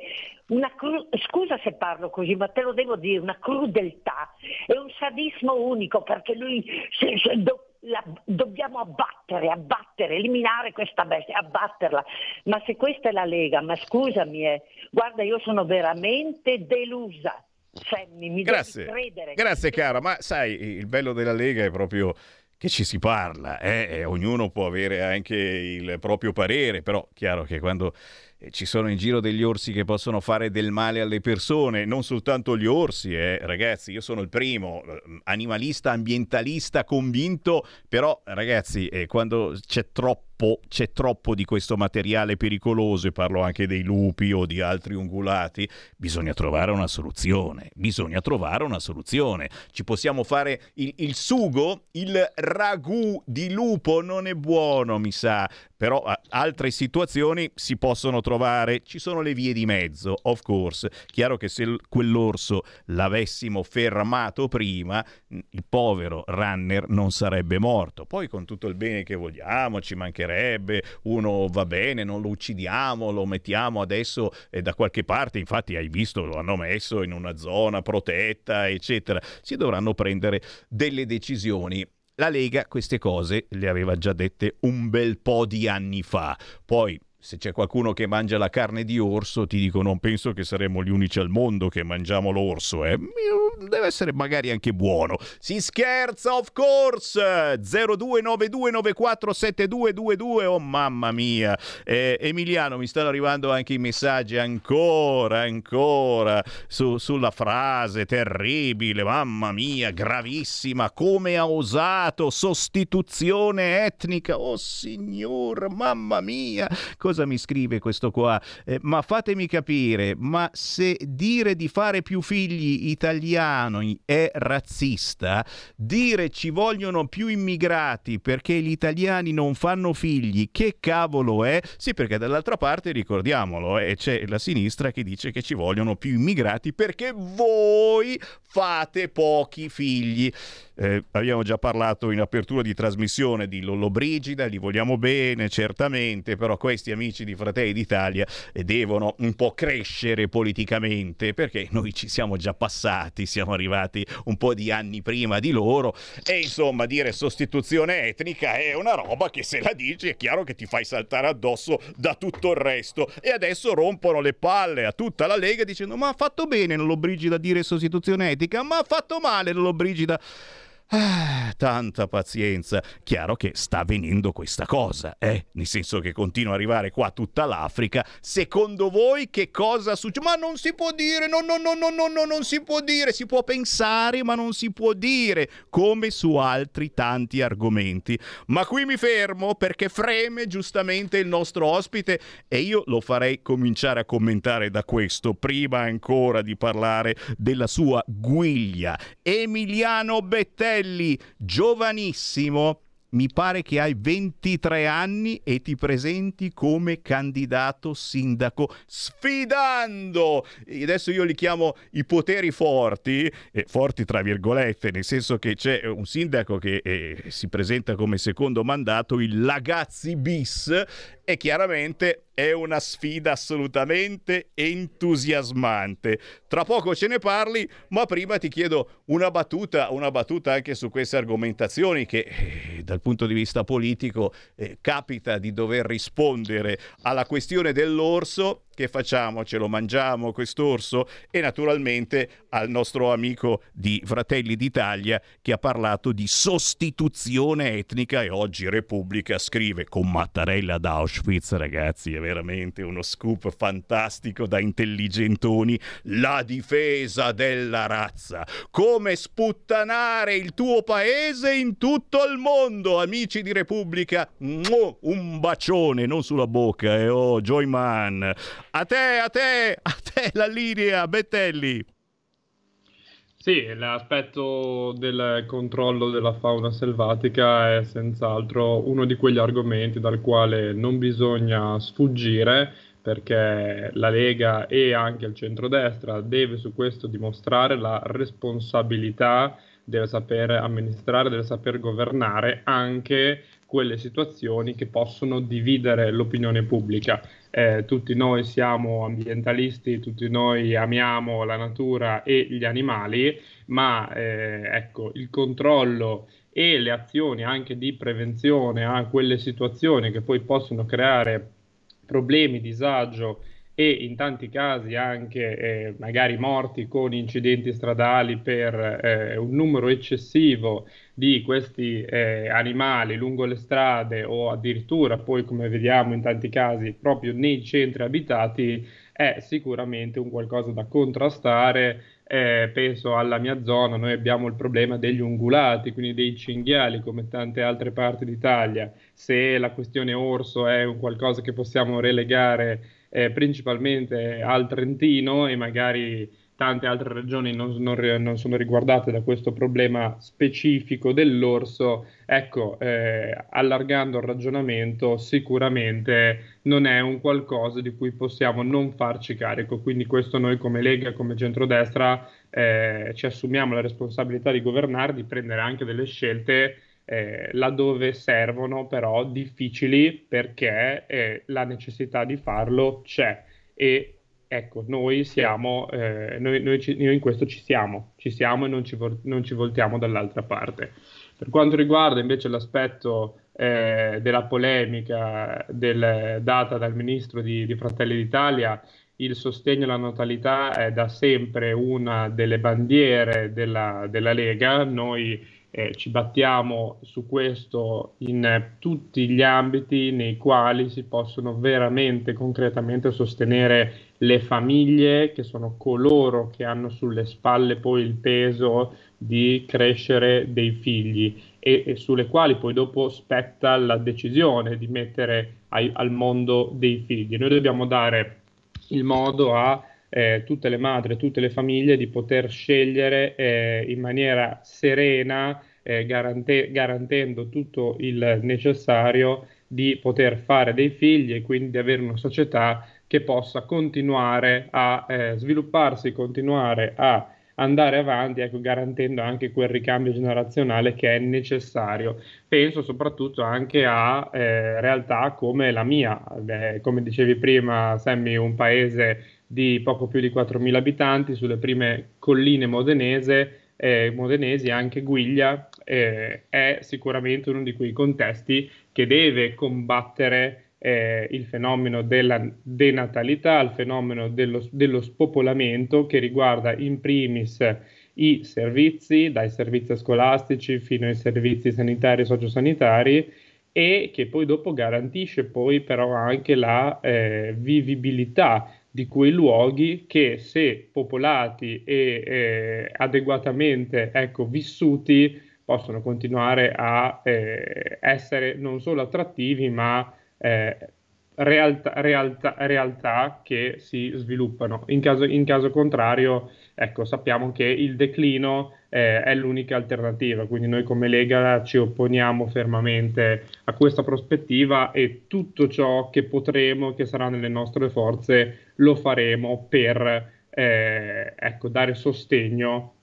una cru- scusa se parlo così, ma te lo devo dire, una crudeltà e un sadismo unico, perché lui se- se do- la- dobbiamo abbattere, abbattere, eliminare questa bestia, abbatterla. Ma se questa è la Lega, ma scusami, eh, guarda, io sono veramente delusa. Sammy, mi Grazie. credere. Grazie cara, ma sai, il bello della Lega è proprio che ci si parla, eh? e ognuno può avere anche il proprio parere, però chiaro che quando ci sono in giro degli orsi che possono fare del male alle persone, non soltanto gli orsi, eh, ragazzi, io sono il primo, eh, animalista, ambientalista, convinto, però ragazzi, eh, quando c'è troppo c'è troppo di questo materiale pericoloso, e parlo anche dei lupi o di altri ungulati, bisogna trovare una soluzione, bisogna trovare una soluzione. Ci possiamo fare il, il sugo, il ragù di lupo non è buono, mi sa, però altre situazioni si possono trovare, ci sono le vie di mezzo, of course. Chiaro che se quell'orso l'avessimo fermato prima, il povero runner non sarebbe morto. Poi con tutto il bene che vogliamo, ci mancherebbe, uno va bene, non lo uccidiamo, lo mettiamo adesso eh, da qualche parte, infatti hai visto, lo hanno messo in una zona protetta, eccetera. Si dovranno prendere delle decisioni. La Lega queste cose le aveva già dette un bel po' di anni fa. Poi, se c'è qualcuno che mangia la carne di orso, ti dico, non penso che saremmo gli unici al mondo che mangiamo l'orso, eh. Deve essere magari anche buono. Si scherza, of course! 0292947222, oh mamma mia! Eh, Emiliano, mi stanno arrivando anche i messaggi ancora, ancora, su- sulla frase terribile, mamma mia, gravissima, come ha osato, sostituzione etnica, oh signor, mamma mia, cosa mi scrive questo qua? Eh, ma fatemi capire, ma se dire di fare più figli italiani è razzista, dire ci vogliono più immigrati perché gli italiani non fanno figli, che cavolo è? Sì, perché dall'altra parte, ricordiamolo, eh, c'è la sinistra che dice che ci vogliono più immigrati perché voi fate pochi figli. Eh, abbiamo già parlato in apertura di trasmissione di Lollobrigida, li vogliamo bene certamente, però questi amici di Fratelli d'Italia eh, devono un po' crescere politicamente perché noi ci siamo già passati, siamo arrivati un po' di anni prima di loro e insomma dire sostituzione etnica è una roba che se la dici è chiaro che ti fai saltare addosso da tutto il resto e adesso rompono le palle a tutta la Lega dicendo ma ha fatto bene Lollobrigida a dire sostituzione etnica, ma ha fatto male Lollobrigida Ah, tanta pazienza. Chiaro che sta avvenendo questa cosa, eh? Nel senso che continua ad arrivare qua tutta l'Africa. Secondo voi che cosa succede? Ma non si può dire, no, no, no, no, no, no, non si può dire. Si può pensare, ma non si può dire. Come su altri tanti argomenti. Ma qui mi fermo perché freme giustamente il nostro ospite e io lo farei cominciare a commentare da questo, prima ancora di parlare della sua guiglia. Emiliano Bettelli Antonelli, giovanissimo, mi pare che hai 23 anni e ti presenti come candidato sindaco sfidando. Adesso io li chiamo i poteri forti eh, forti tra virgolette nel senso che c'è un sindaco che eh, si presenta come secondo mandato il Lagazzi bis e chiaramente è una sfida assolutamente entusiasmante. Tra poco ce ne parli, ma prima ti chiedo una battuta, una battuta anche su queste argomentazioni che eh, dal punto di vista politico eh, capita di dover rispondere alla questione dell'orso che facciamo? Ce lo mangiamo quest'orso? E naturalmente al nostro amico di Fratelli d'Italia che ha parlato di sostituzione etnica e oggi Repubblica scrive con Mattarella ad Auschwitz, ragazzi, è veramente uno scoop fantastico da intelligentoni, la difesa della razza, come sputtanare il tuo paese in tutto il mondo, amici di Repubblica, un bacione, non sulla bocca, eh, oh, Joyman. A te, a te, a te la linea, Bettelli. Sì, l'aspetto del controllo della fauna selvatica è senz'altro uno di quegli argomenti dal quale non bisogna sfuggire perché la Lega e anche il centrodestra deve su questo dimostrare la responsabilità del saper amministrare, del saper governare anche quelle situazioni che possono dividere l'opinione pubblica. Eh, tutti noi siamo ambientalisti, tutti noi amiamo la natura e gli animali, ma eh, ecco, il controllo e le azioni anche di prevenzione a quelle situazioni che poi possono creare problemi, disagio e in tanti casi anche eh, magari morti con incidenti stradali per eh, un numero eccessivo di questi eh, animali lungo le strade o addirittura poi come vediamo in tanti casi proprio nei centri abitati è sicuramente un qualcosa da contrastare. Eh, penso alla mia zona, noi abbiamo il problema degli ungulati, quindi dei cinghiali come tante altre parti d'Italia. Se la questione orso è un qualcosa che possiamo relegare eh, principalmente al Trentino e magari tante altre regioni non, non, non, sono riguardate da questo problema specifico dell'orso, ecco, eh, allargando il ragionamento, sicuramente non è un qualcosa di cui possiamo non farci carico. Quindi questo noi come Lega, come centrodestra, eh, ci assumiamo la responsabilità di governare, di prendere anche delle scelte eh, laddove servono però difficili perché eh, la necessità di farlo c'è. E ecco noi siamo eh, noi, noi, ci, noi, in questo ci siamo. Ci siamo e non ci, non ci, voltiamo dall'altra parte. Per quanto riguarda invece l'aspetto eh, della polemica del, data dal ministro di, di Fratelli d'Italia il sostegno alla natalità è da sempre una delle bandiere della, della Lega. Noi eh, ci battiamo su questo in tutti gli ambiti nei quali si possono veramente concretamente sostenere le famiglie che sono coloro che hanno sulle spalle poi il peso di crescere dei figli e, e sulle quali poi dopo spetta la decisione di mettere ai, al mondo dei figli. Noi dobbiamo dare il modo a eh, tutte le madri, tutte le famiglie di poter scegliere eh, in maniera serena, eh, garante- garantendo tutto il necessario di poter fare dei figli e quindi di avere una società che possa continuare a eh, svilupparsi, continuare a andare avanti, ecco, garantendo anche quel ricambio generazionale che è necessario. Penso soprattutto anche a eh, realtà come la mia, eh, come dicevi prima, Sammy, un paese di poco più di 4.000 abitanti sulle prime colline modenese, eh, modenesi, anche Guiglia eh, è sicuramente uno di quei contesti che deve combattere eh, il fenomeno della denatalità, il fenomeno dello, dello spopolamento che riguarda in primis i servizi, dai servizi scolastici fino ai servizi sanitari e sociosanitari e che poi dopo garantisce poi però anche la eh, vivibilità di quei luoghi che se popolati e eh, adeguatamente ecco, vissuti possono continuare a eh, essere non solo attrattivi ma eh, realtà, realtà, realtà, che si sviluppano. In caso, in caso contrario, ecco, sappiamo che il declino eh, è l'unica alternativa, quindi noi come Lega ci opponiamo fermamente a questa prospettiva e tutto ciò che potremo, che sarà nelle nostre forze, lo faremo per eh, ecco, dare sostegno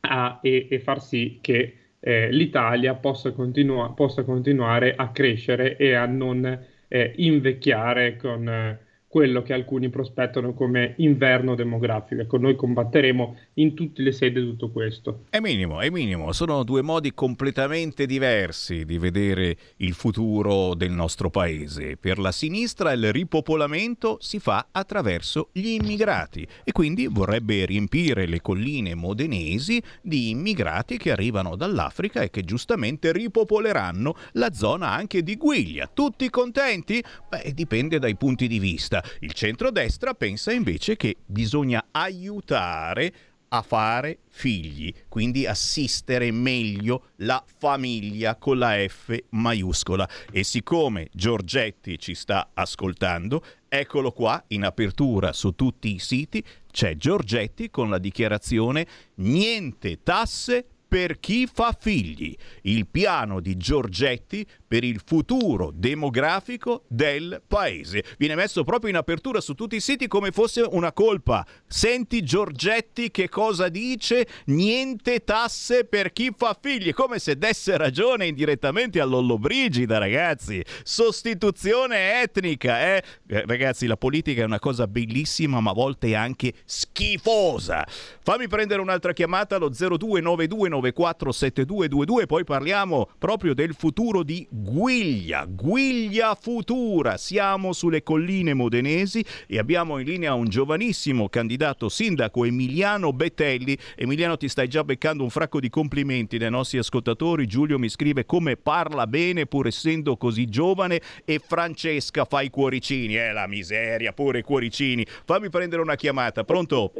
a, e, e far sì che eh, l'Italia possa, continua- possa, continuare a crescere e a non eh, invecchiare con eh, quello che alcuni prospettano come inverno demografico. Ecco, noi combatteremo in tutte le sedi tutto questo. È minimo, è minimo, sono due modi completamente diversi di vedere il futuro del nostro paese. Per la sinistra il ripopolamento si fa attraverso gli immigrati e quindi vorrebbe riempire le colline modenesi di immigrati che arrivano dall'Africa e che giustamente ripopoleranno la zona anche di Guiglia. Tutti contenti? Beh, dipende dai punti di vista. Il centrodestra pensa invece che bisogna aiutare a fare figli, quindi assistere meglio la famiglia con la F maiuscola. E siccome Giorgetti ci sta ascoltando, eccolo qua in apertura su tutti i siti, c'è Giorgetti con la dichiarazione niente tasse per chi fa figli, il piano di Giorgetti per il futuro demografico del paese. Viene messo proprio in apertura su tutti i siti come fosse una colpa. Senti Giorgetti che cosa dice? Niente tasse per chi fa figli, come se desse ragione indirettamente a Lollobrigida, ragazzi. Sostituzione etnica, eh? eh? Ragazzi, la politica è una cosa bellissima, ma a volte anche schifosa. Fammi prendere un'altra chiamata allo 0292 947222, poi parliamo proprio del futuro di Guiglia, Guiglia futura. Siamo sulle colline modenesi e abbiamo in linea un giovanissimo candidato sindaco Emiliano Bettelli. Emiliano ti stai già beccando un fracco di complimenti dai nostri ascoltatori. Giulio mi scrive come parla bene pur essendo così giovane e Francesca fa i cuoricini, eh la miseria, pure i cuoricini. Fammi prendere una chiamata, pronto?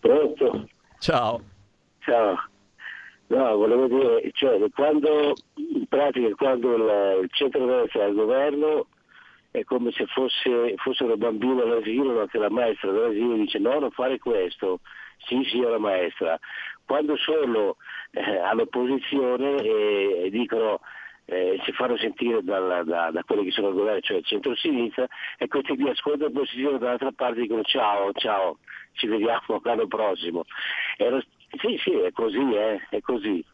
Pronto? Ciao. Ciao. No, volevo dire, cioè, quando in pratica quando il, centro-destra è al governo è come se fosse, fossero bambini all'asilo, no? che la maestra dell'asilo dice no, non fare questo, sì signora maestra. Quando sono eh, all'opposizione e, e dicono eh, si fanno sentire dalla, da, da, quelli che sono al governo, cioè il centro-sinistra, e questi qui ascoltano l'opposizione dall'altra parte dicono ciao, ciao, ci vediamo l'anno prossimo. Lo, sì, sì, è così, eh, è così.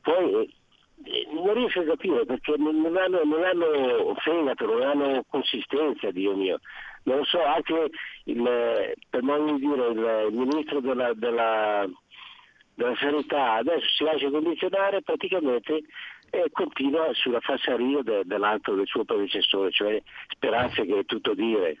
Poi eh, non riesco a capire perché non hanno, non hanno fegato, non hanno consistenza, Dio mio. Non lo so, anche il, per non dire il, il ministro della, della, della sanità adesso si lascia condizionare praticamente e continua sulla falsaria de, dell'altro del suo predecessore, cioè speranze che è tutto dire.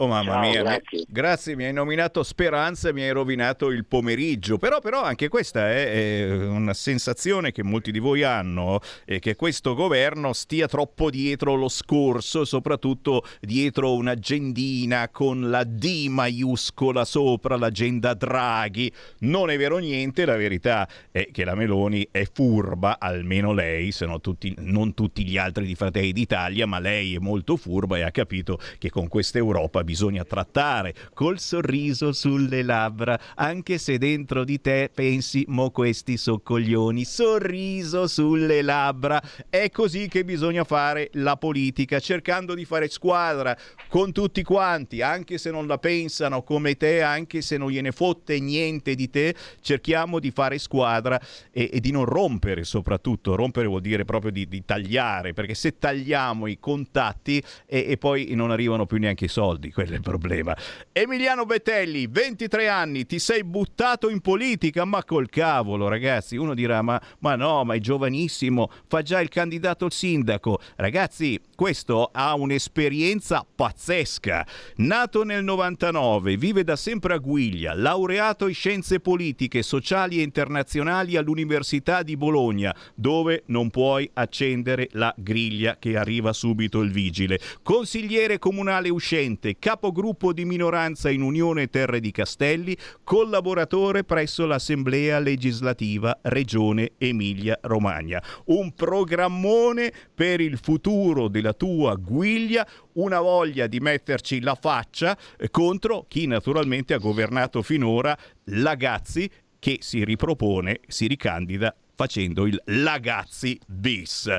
Oh mamma Ciao, mia, grazie. Mi, grazie, mi hai nominato Speranza e mi hai rovinato il pomeriggio, però, però anche questa è, è, una sensazione che molti di voi hanno, è che questo governo stia troppo dietro lo scorso, soprattutto dietro un'agendina con la D maiuscola sopra, l'agenda Draghi. Non è vero niente, la verità è che la Meloni è furba, almeno lei, se no tutti, non tutti gli altri di Fratelli d'Italia, ma lei è molto furba e ha capito che con questa Europa bisogna trattare col sorriso sulle labbra, anche se dentro di te pensi mo questi so coglioni, sorriso sulle labbra. È così che bisogna fare la politica, cercando di fare squadra con tutti quanti, anche se non la pensano come te, anche se non gliene fotte niente di te, cerchiamo di fare squadra e, e di non rompere soprattutto, rompere vuol dire proprio di, di tagliare, perché se tagliamo i contatti e, e poi non arrivano più neanche i soldi, quello è il problema. Emiliano Bettelli, 23 anni, ti sei buttato in politica, ma col cavolo ragazzi, uno dirà ma, ma no, ma è giovanissimo, fa già il candidato al sindaco. Ragazzi, questo ha un'esperienza pazzesca. Nato nel 99, vive da sempre a Guiglia, laureato in scienze politiche, sociali e internazionali all'Università di Bologna, dove non puoi accendere la griglia che arriva subito il vigile. Consigliere comunale uscente, capogruppo di minoranza in Unione Terre di Castelli, collaboratore presso l'Assemblea legislativa Regione Emilia-Romagna. Un programmone per il futuro della tua guiglia, una voglia di metterci la faccia eh, contro chi naturalmente ha governato finora Lagazzi che si ripropone, si ricandida facendo il Lagazzi bis.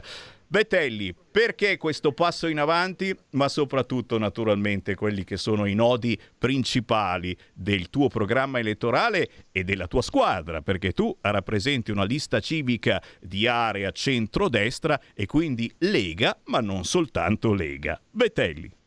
Bettelli, perché questo passo in avanti, ma soprattutto naturalmente quelli che sono i nodi principali del tuo programma elettorale e della tua squadra, perché tu rappresenti una lista civica di area centrodestra e quindi Lega, ma non soltanto Lega. Bettelli.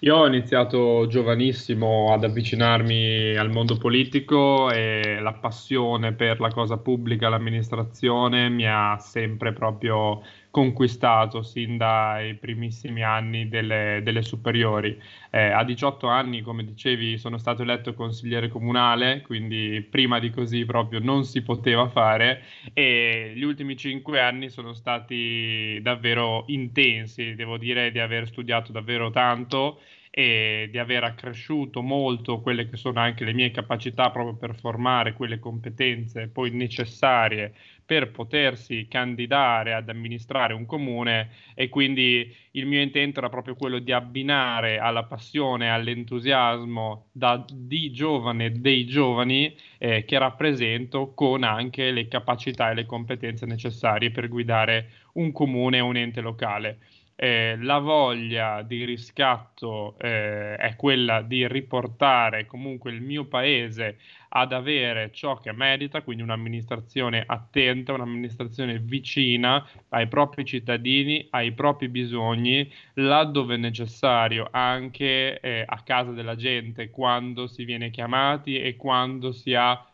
Io ho iniziato giovanissimo ad avvicinarmi al mondo politico e la passione per la cosa pubblica, l'amministrazione mi ha sempre proprio conquistato sin dai primissimi anni delle, delle superiori. Eh, a 18 anni, come dicevi, sono stato eletto consigliere comunale, quindi prima di così proprio non si poteva fare e gli ultimi 5 anni sono stati davvero intensi, devo dire di aver studiato davvero tanto e di aver accresciuto molto quelle che sono anche le mie capacità proprio per formare quelle competenze poi necessarie per potersi candidare ad amministrare un comune e quindi il mio intento era proprio quello di abbinare alla passione, all'entusiasmo da, di giovane, dei giovani eh, che rappresento con anche le capacità e le competenze necessarie per guidare un comune e un ente locale eh, la voglia di riscatto eh, è quella di riportare comunque il mio paese ad avere ciò che merita, quindi un'amministrazione attenta, un'amministrazione vicina ai propri cittadini, ai propri bisogni, laddove necessario, anche eh, a casa della gente, quando si viene chiamati e quando si ha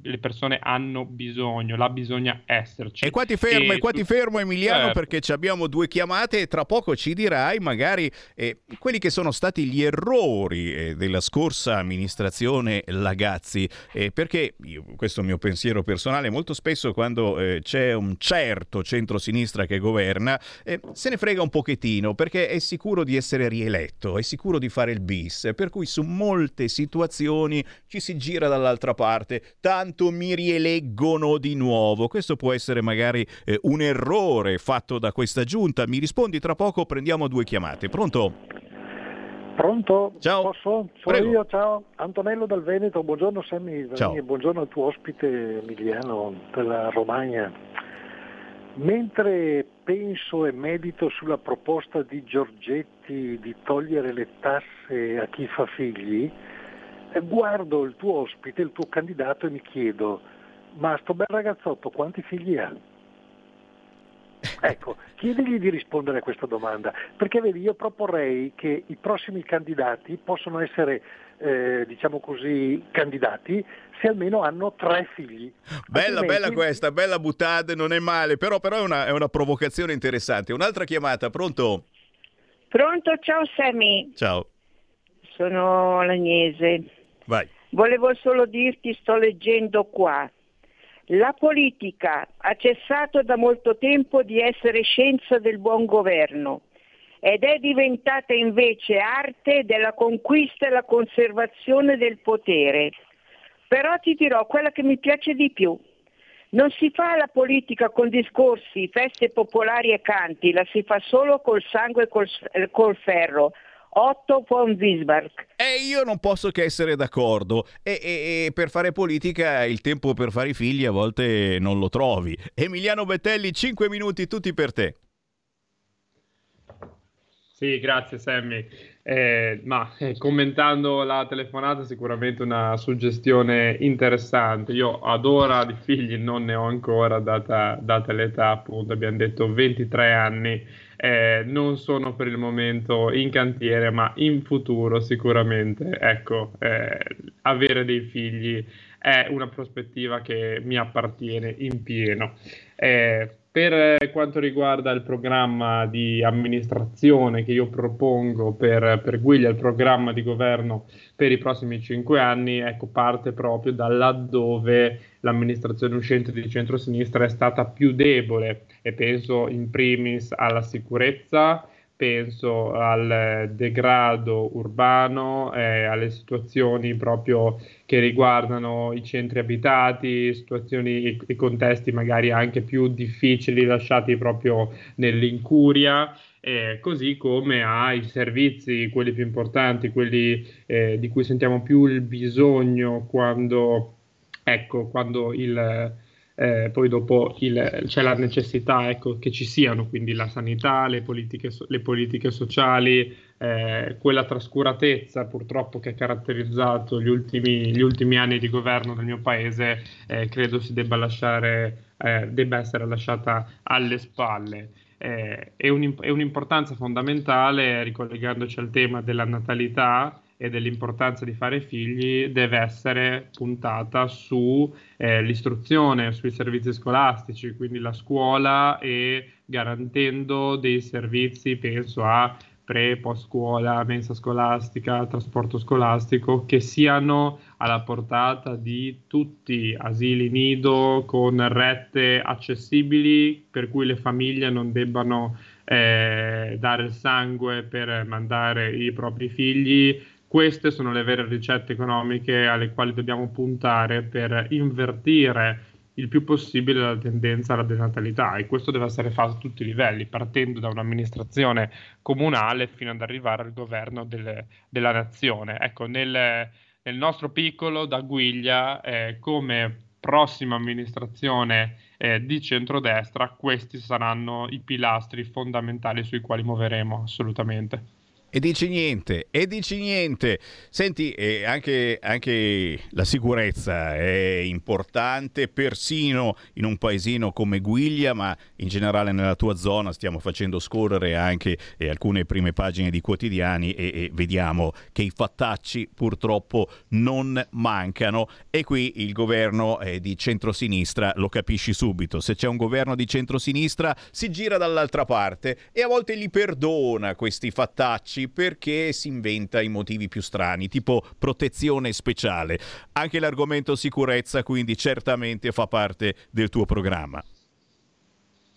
le persone hanno bisogno, la bisogna esserci. E qua ti fermo, e qua ti fermo Emiliano certo. perché abbiamo due chiamate e tra poco ci dirai magari eh, quelli che sono stati gli errori eh, della scorsa amministrazione Lagazzi, eh, perché io, questo è il mio pensiero personale, molto spesso quando eh, c'è un certo centrosinistra che governa eh, se ne frega un pochettino perché è sicuro di essere rieletto, è sicuro di fare il bis, per cui su molte situazioni ci si gira dall'altra parte. Tanto tanto mi rieleggono di nuovo. Questo può essere magari eh, un errore fatto da questa giunta. Mi rispondi tra poco, prendiamo due chiamate. Pronto? Pronto? Ciao. Posso? Sono Prego. io, ciao. Antonello dal Veneto, buongiorno Sammy Ciao. e buongiorno al tuo ospite Emiliano della Romagna. Mentre penso e medito sulla proposta di Giorgetti di togliere le tasse a chi fa figli, guardo il tuo ospite, il tuo candidato e mi chiedo, ma sto bel ragazzotto quanti figli ha? Ecco, chiedigli di rispondere a questa domanda, perché vedi, io proporrei che i prossimi candidati possano essere, eh, diciamo così, candidati se almeno hanno tre figli. Bella, Altrimenti- bella questa, bella buttata, non è male, però, però è, una, è una provocazione interessante. Un'altra chiamata, pronto? Pronto, ciao Sammy, Ciao, sono l'Agnese. Vai. Volevo solo dirti, sto leggendo qua. La politica ha cessato da molto tempo di essere scienza del buon governo ed è diventata invece arte della conquista e la conservazione del potere. Però ti dirò quella che mi piace di più. Non si fa la politica con discorsi, feste popolari e canti, la si fa solo col sangue e col, col ferro. Otto von Bismarck. E io non posso che essere d'accordo. E, e- e per fare politica il tempo per fare i figli a volte non lo trovi. Emiliano Bettelli, 5 minuti tutti per te. Sì, grazie Sammy. Eh, ma eh, commentando la telefonata, sicuramente una suggestione interessante. Io ad ora di figli non ne ho ancora, data, data l'età, appunto, abbiamo detto 23 anni. Eh, non sono per il momento in cantiere, ma in futuro sicuramente, ecco, eh, avere dei figli è una prospettiva che mi appartiene in pieno. Eh, per quanto riguarda il programma di amministrazione che io propongo per, per Guiglia, il programma di governo per i prossimi cinque anni, ecco, parte proprio da laddove l'amministrazione uscente di centrosinistra è stata più debole e penso in primis alla sicurezza, penso al degrado urbano, eh, alle situazioni proprio che riguardano i centri abitati, situazioni e, e contesti magari anche più difficili lasciati proprio nell'incuria. Eh, così come ai servizi, quelli più importanti, quelli eh, di cui sentiamo più il bisogno quando, ecco, quando il, eh, poi dopo il, c'è la necessità ecco, che ci siano, quindi la sanità, le politiche, le politiche sociali, eh, quella trascuratezza purtroppo che ha caratterizzato gli ultimi, gli ultimi anni di governo del mio paese, eh, credo si debba, lasciare, eh, debba essere lasciata alle spalle. Eh, è, un, è un'importanza fondamentale, ricollegandoci al tema della natalità, e dell'importanza di fare figli deve essere puntata sull'istruzione, eh, sui servizi scolastici, quindi la scuola e garantendo dei servizi, penso a pre, post scuola, mensa scolastica, trasporto scolastico, che siano alla portata di tutti asili nido con rette accessibili per cui le famiglie non debbano eh, dare il sangue per mandare i propri figli queste sono le vere ricette economiche alle quali dobbiamo puntare per invertire il più possibile la tendenza alla denatalità e questo deve essere fatto a tutti i livelli, partendo da un'amministrazione comunale fino ad arrivare al governo del, della nazione. Ecco, nel, nel, nostro piccolo, da Guiglia, eh, come prossima amministrazione eh, di centrodestra, questi saranno i pilastri fondamentali sui quali muoveremo assolutamente. E dici niente, e dici niente. Senti, eh, anche, anche, la sicurezza è importante, persino in un paesino come Guiglia, ma in generale nella tua zona stiamo facendo scorrere anche eh, alcune prime pagine di quotidiani e, e, vediamo che i fattacci purtroppo non mancano. E qui il governo eh, di centrosinistra lo capisci subito. Se c'è un governo di centrosinistra si gira dall'altra parte e a volte li perdona questi fattacci perché si inventa i motivi più strani, tipo protezione speciale. Anche l'argomento sicurezza quindi certamente fa parte del tuo programma.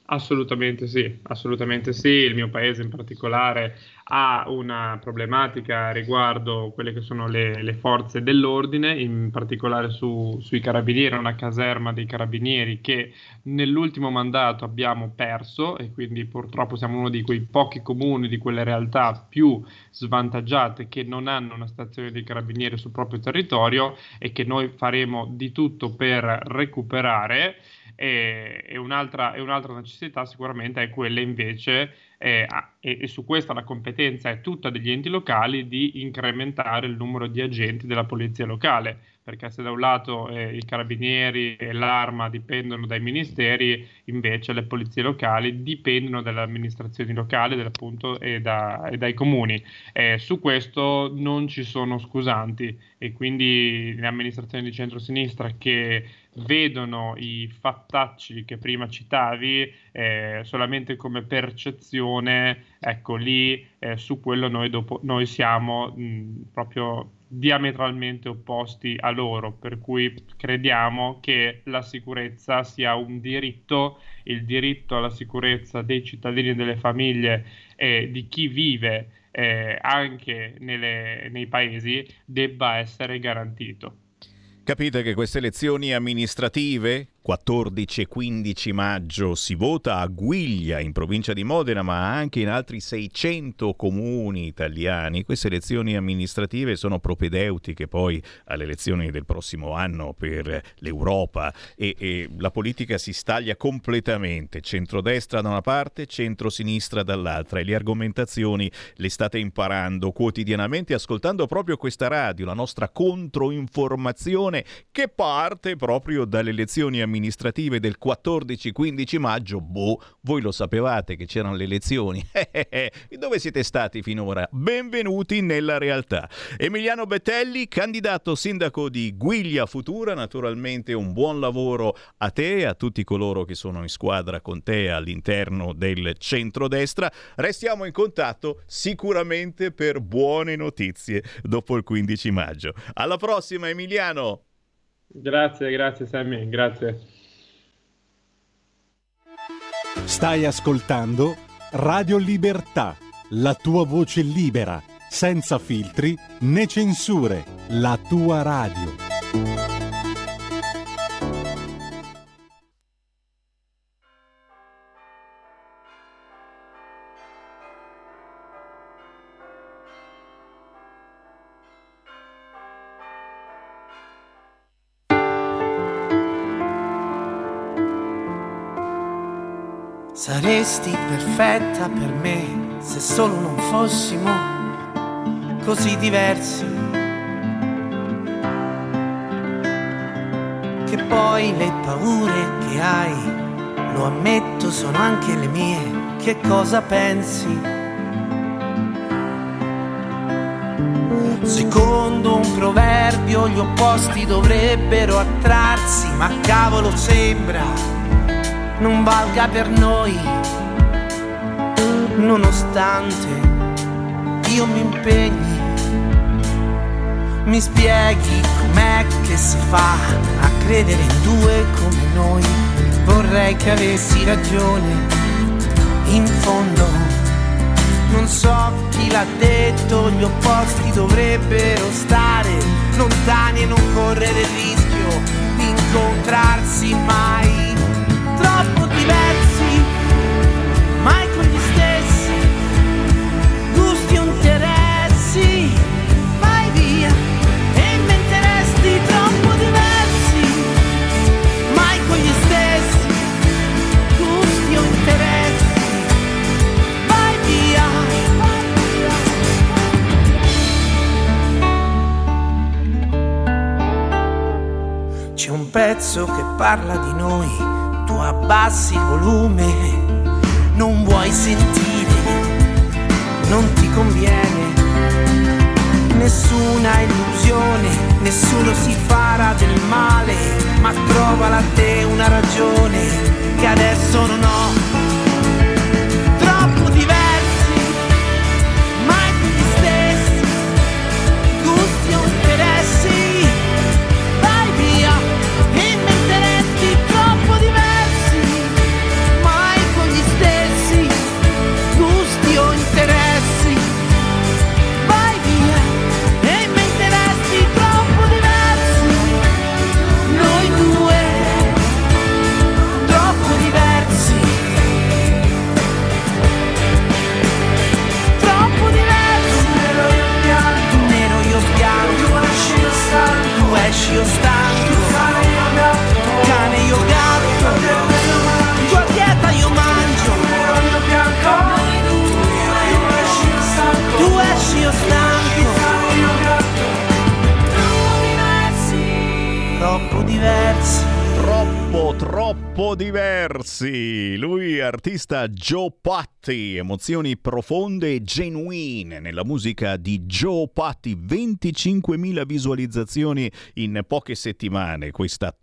Assolutamente sì, assolutamente sì. Il mio paese in particolare ha una problematica riguardo quelle che sono le, le forze dell'ordine, in particolare su, sui carabinieri, una caserma dei carabinieri che nell'ultimo mandato abbiamo perso e quindi purtroppo siamo uno di quei pochi comuni, di quelle realtà più svantaggiate che non hanno una stazione dei carabinieri sul proprio territorio e che noi faremo di tutto per recuperare. E, e, un'altra, e un'altra necessità sicuramente è quella invece eh, e, e, su questa la competenza è tutta degli enti locali di incrementare il numero di agenti della polizia locale perché se da un lato eh, i carabinieri e l'arma dipendono dai ministeri, invece le polizie locali dipendono dalle amministrazioni locali appunto, e, da, e, dai comuni. Eh, su questo non ci sono scusanti e quindi le amministrazioni di centrosinistra che vedono i fattacci che prima citavi eh, solamente come percezione, ecco lì eh, su quello noi, dopo, noi siamo mh, proprio diametralmente opposti a loro, per cui crediamo che la sicurezza sia un diritto, il diritto alla sicurezza dei cittadini e delle famiglie e di chi vive eh, anche nelle, nei paesi debba essere garantito. Capite che queste elezioni amministrative 14 e 15 maggio si vota a Guiglia in provincia di Modena, ma anche in altri 600 comuni italiani. Queste elezioni amministrative sono propedeutiche poi alle elezioni del prossimo anno per l'Europa e, e la politica si staglia completamente, centrodestra da una parte, centrosinistra dall'altra e le argomentazioni le state imparando quotidianamente ascoltando proprio questa radio, la nostra controinformazione che parte proprio dalle elezioni amministrative del 14-15 maggio. Boh, voi lo sapevate che c'erano le elezioni. Dove siete stati finora? Benvenuti nella realtà. Emiliano Bettelli, candidato sindaco di Guiglia Futura, naturalmente un buon lavoro a te e a tutti coloro che sono in squadra con te all'interno del centrodestra. Restiamo in contatto sicuramente per buone notizie dopo il 15 maggio. Alla prossima Emiliano! Grazie, grazie Sammy, grazie. Stai ascoltando Radio Libertà, la tua voce libera, senza filtri né censure, la tua radio. Saresti perfetta per me se solo non fossimo così diversi. Che poi le paure che hai, lo ammetto, sono anche le mie. Che cosa pensi? Secondo un proverbio gli opposti dovrebbero attrarsi, ma cavolo sembra non valga per noi, nonostante io mi impegni. Mi spieghi com'è che si fa a credere in due come noi? Vorrei che avessi ragione, in fondo non so chi l'ha detto, gli opposti dovrebbero stare lontani e non correre il rischio di incontrarsi mai pezzo che parla di noi tu abbassi il volume, non vuoi sentire, non ti conviene. Nessuna illusione, nessuno si farà del male, ma trova da te una ragione che adesso non ho. Artista Joe Patti, emozioni profonde e genuine nella musica di Joe Patti, 25.000 visualizzazioni in poche settimane. Questa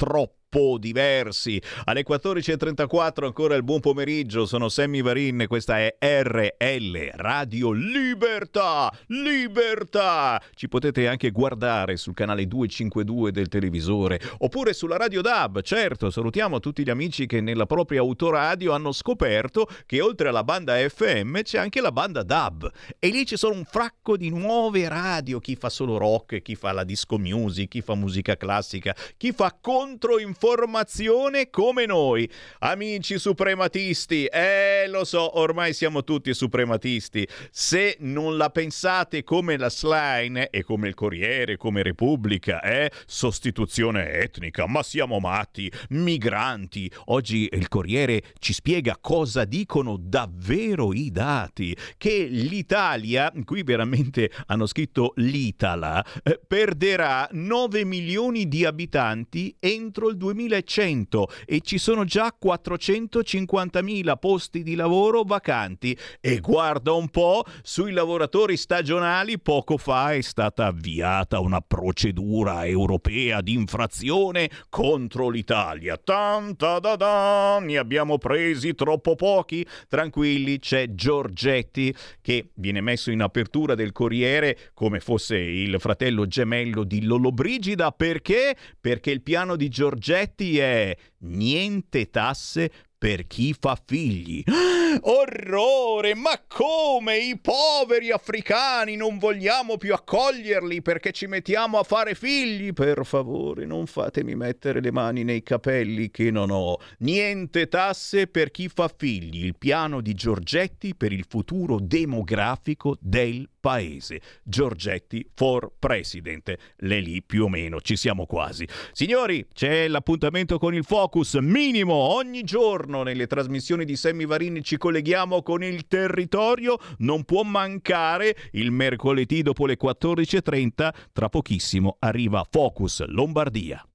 troppo diversi. Alle 14.34 ancora il buon pomeriggio, sono Sammy Varin, questa è RL Radio Libertà, Libertà. Ci potete anche guardare sul canale 252 del televisore oppure sulla Radio DAB. Certo, salutiamo tutti gli amici che nella propria autoradio hanno scoperto che oltre alla banda FM c'è anche la banda DAB e lì ci sono un fracco di nuove radio, chi fa solo rock, chi fa la disco music, chi fa musica classica, chi fa controinformazione l'informazione come noi. Amici suprematisti, eh lo so, ormai siamo tutti suprematisti. Se non la pensate come la Slime e come il Corriere, come Repubblica, eh, sostituzione etnica, ma siamo matti, migranti. Oggi il Corriere ci spiega cosa dicono davvero i dati, che l'Italia, qui veramente hanno scritto l'Itala, eh, perderà 9 milioni di abitanti entro il 2100 e ci sono già 450.000 posti di lavoro vacanti e guarda un po', sui lavoratori stagionali poco fa è stata avviata una procedura europea di infrazione contro l'Italia. Tanta da da, ne abbiamo presi troppo pochi. Tranquilli, c'è Giorgetti che viene messo in apertura del Corriere come fosse il fratello gemello di Lollobrigida perché? Perché il piano di Giorgetti è niente tasse per chi fa figli. Orrore! Ma come i poveri africani non vogliamo più accoglierli perché ci mettiamo a fare figli? Per favore, non fatemi mettere le mani nei capelli che non ho. Niente tasse per chi fa figli. Il piano di Giorgetti per il futuro demografico del paese. Giorgetti for president. Le lì più o meno ci siamo quasi. Signori, c'è l'appuntamento con il Focus minimo ogni giorno nelle trasmissioni di Sammy Varini ci colleghiamo con il territorio. Non può mancare il mercoledì dopo le 14.30. Tra pochissimo arriva Focus Lombardia.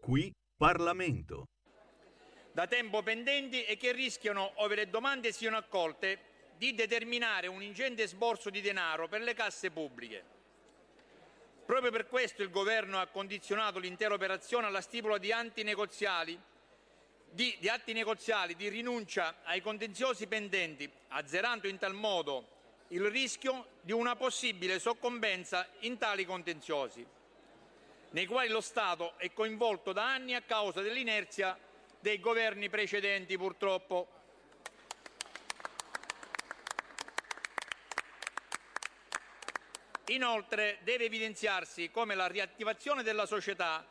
Qui Parlamento. Da tempo pendenti e che rischiano, ove le domande siano accolte, di determinare un ingente sborso di denaro per le casse pubbliche. Proprio per questo il Governo ha condizionato l'intera operazione alla stipula di, antinegoziali, di, di atti negoziali di rinuncia ai contenziosi pendenti, azzerando in tal modo il rischio di una possibile soccombenza in tali contenziosi, nei quali lo Stato è coinvolto da anni a causa dell'inerzia dei governi precedenti purtroppo. Inoltre deve evidenziarsi come la riattivazione della società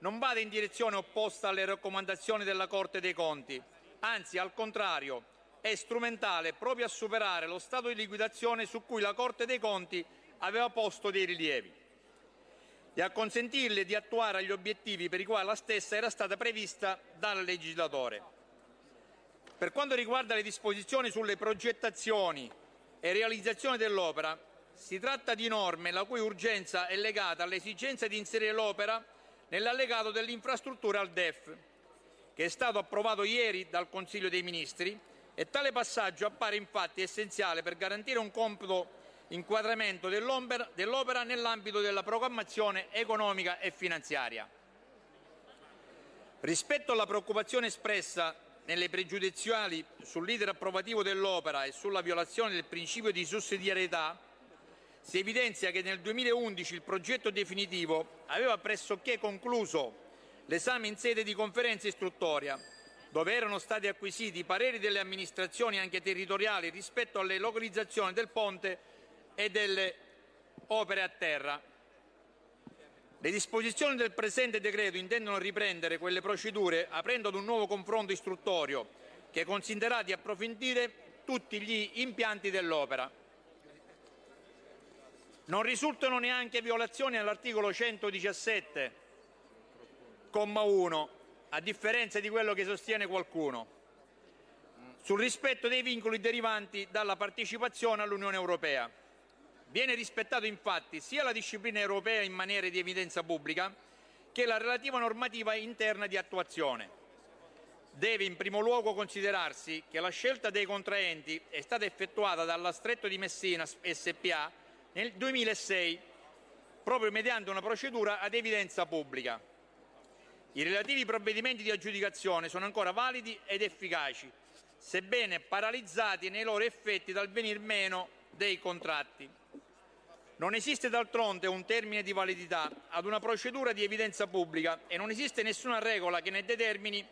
non vada in direzione opposta alle raccomandazioni della Corte dei Conti, anzi al contrario è strumentale proprio a superare lo stato di liquidazione su cui la Corte dei Conti aveva posto dei rilievi e a consentirle di attuare gli obiettivi per i quali la stessa era stata prevista dal legislatore. Per quanto riguarda le disposizioni sulle progettazioni e realizzazione dell'opera, si tratta di norme la cui urgenza è legata all'esigenza di inserire l'opera nell'allegato dell'infrastruttura al DEF, che è stato approvato ieri dal Consiglio dei Ministri e tale passaggio appare infatti essenziale per garantire un compito inquadramento dell'opera nell'ambito della programmazione economica e finanziaria. Rispetto alla preoccupazione espressa nelle pregiudiziali sull'iter approvativo dell'opera e sulla violazione del principio di sussidiarietà, si evidenzia che nel 2011 il progetto definitivo aveva pressoché concluso l'esame in sede di conferenza istruttoria, dove erano stati acquisiti i pareri delle amministrazioni anche territoriali rispetto alle localizzazioni del ponte e delle opere a terra. Le disposizioni del presente decreto intendono riprendere quelle procedure aprendo ad un nuovo confronto istruttorio che consentirà di approfondire tutti gli impianti dell'opera. Non risultano neanche violazioni all'articolo 117, comma 1, a differenza di quello che sostiene qualcuno, sul rispetto dei vincoli derivanti dalla partecipazione all'Unione Europea. Viene rispettato infatti sia la disciplina europea in maniera di evidenza pubblica che la relativa normativa interna di attuazione. Deve in primo luogo considerarsi che la scelta dei contraenti è stata effettuata dalla Stretto di Messina SPA nel 2006, proprio mediante una procedura ad evidenza pubblica. I relativi provvedimenti di aggiudicazione sono ancora validi ed efficaci, sebbene paralizzati nei loro effetti dal venir meno dei contratti. Non esiste d'altronde un termine di validità ad una procedura di evidenza pubblica e non esiste nessuna regola che ne determini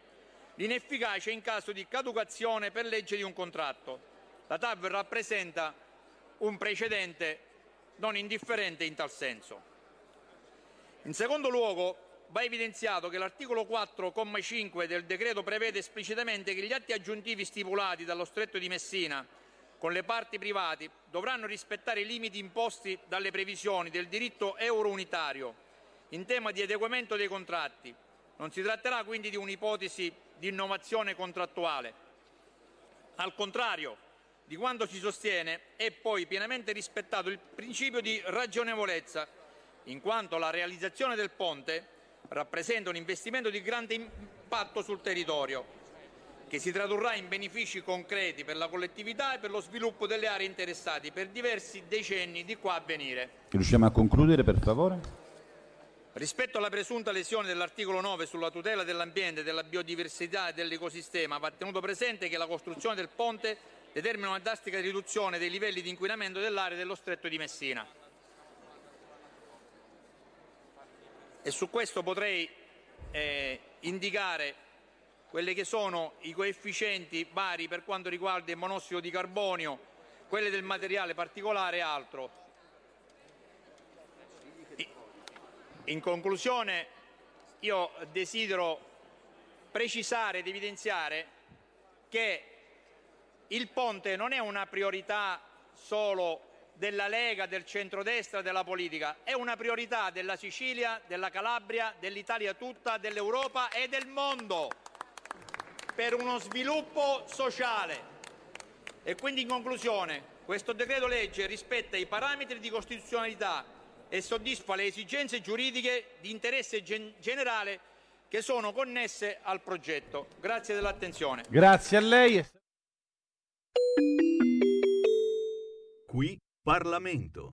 l'inefficacia in caso di caducazione per legge di un contratto. La TAV rappresenta un precedente non indifferente in tal senso. In secondo luogo, va evidenziato che l'articolo 4,5 del decreto prevede esplicitamente che gli atti aggiuntivi stipulati dallo Stretto di Messina con le parti private dovranno rispettare i limiti imposti dalle previsioni del diritto euro-unitario in tema di adeguamento dei contratti. Non si tratterà quindi di un'ipotesi di innovazione contrattuale. Al contrario di quanto si sostiene, è poi pienamente rispettato il principio di ragionevolezza, in quanto la realizzazione del ponte rappresenta un investimento di grande impatto sul territorio, che si tradurrà in benefici concreti per la collettività e per lo sviluppo delle aree interessate per diversi decenni di qua a venire. Riusciamo a concludere, per favore? Rispetto alla presunta lesione dell'articolo 9 sulla tutela dell'ambiente, della biodiversità e dell'ecosistema, va tenuto presente che la costruzione del ponte determina una drastica riduzione dei livelli di inquinamento dell'area dello stretto di Messina. E su questo potrei eh, indicare quelli che sono i coefficienti vari per quanto riguarda il monossido di carbonio, quelli del materiale particolare e altro. In conclusione, io desidero precisare ed evidenziare che il ponte non è una priorità solo della Lega, del centrodestra, della politica, è una priorità della Sicilia, della Calabria, dell'Italia tutta, dell'Europa e del mondo per uno sviluppo sociale. E quindi in conclusione, questo decreto legge rispetta i parametri di costituzionalità e soddisfa le esigenze giuridiche di interesse gen- generale che sono connesse al progetto. Grazie dell'attenzione. Grazie a lei. Qui Parlamento.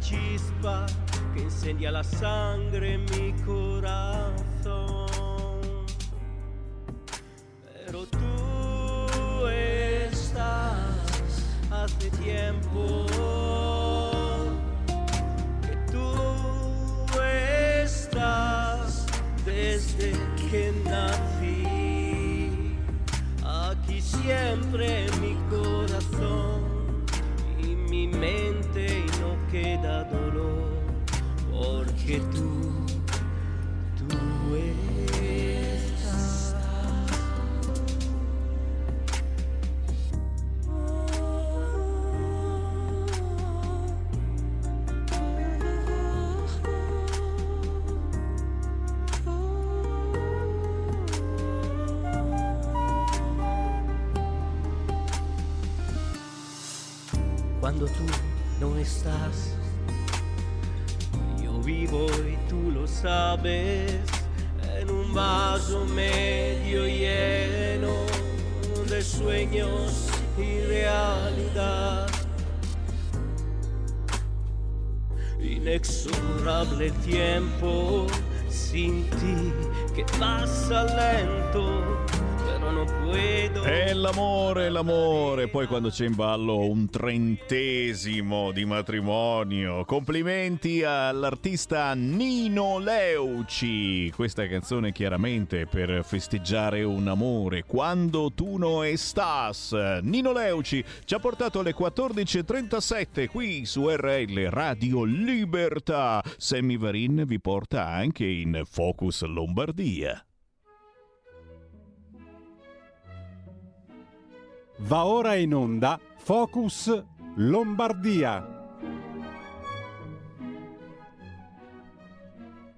Chispa que incendia la sangre en mi corazón. it l'amore, l'amore. Poi quando c'è in ballo un trentesimo di matrimonio. Complimenti all'artista Nino Leuci. Questa canzone chiaramente per festeggiare un amore. Quando tu no estás. Nino Leuci ci ha portato alle 14.37 qui su RL Radio Libertà. Sammy Varin vi porta anche in Focus Lombardia. Va ora in onda Focus Lombardia.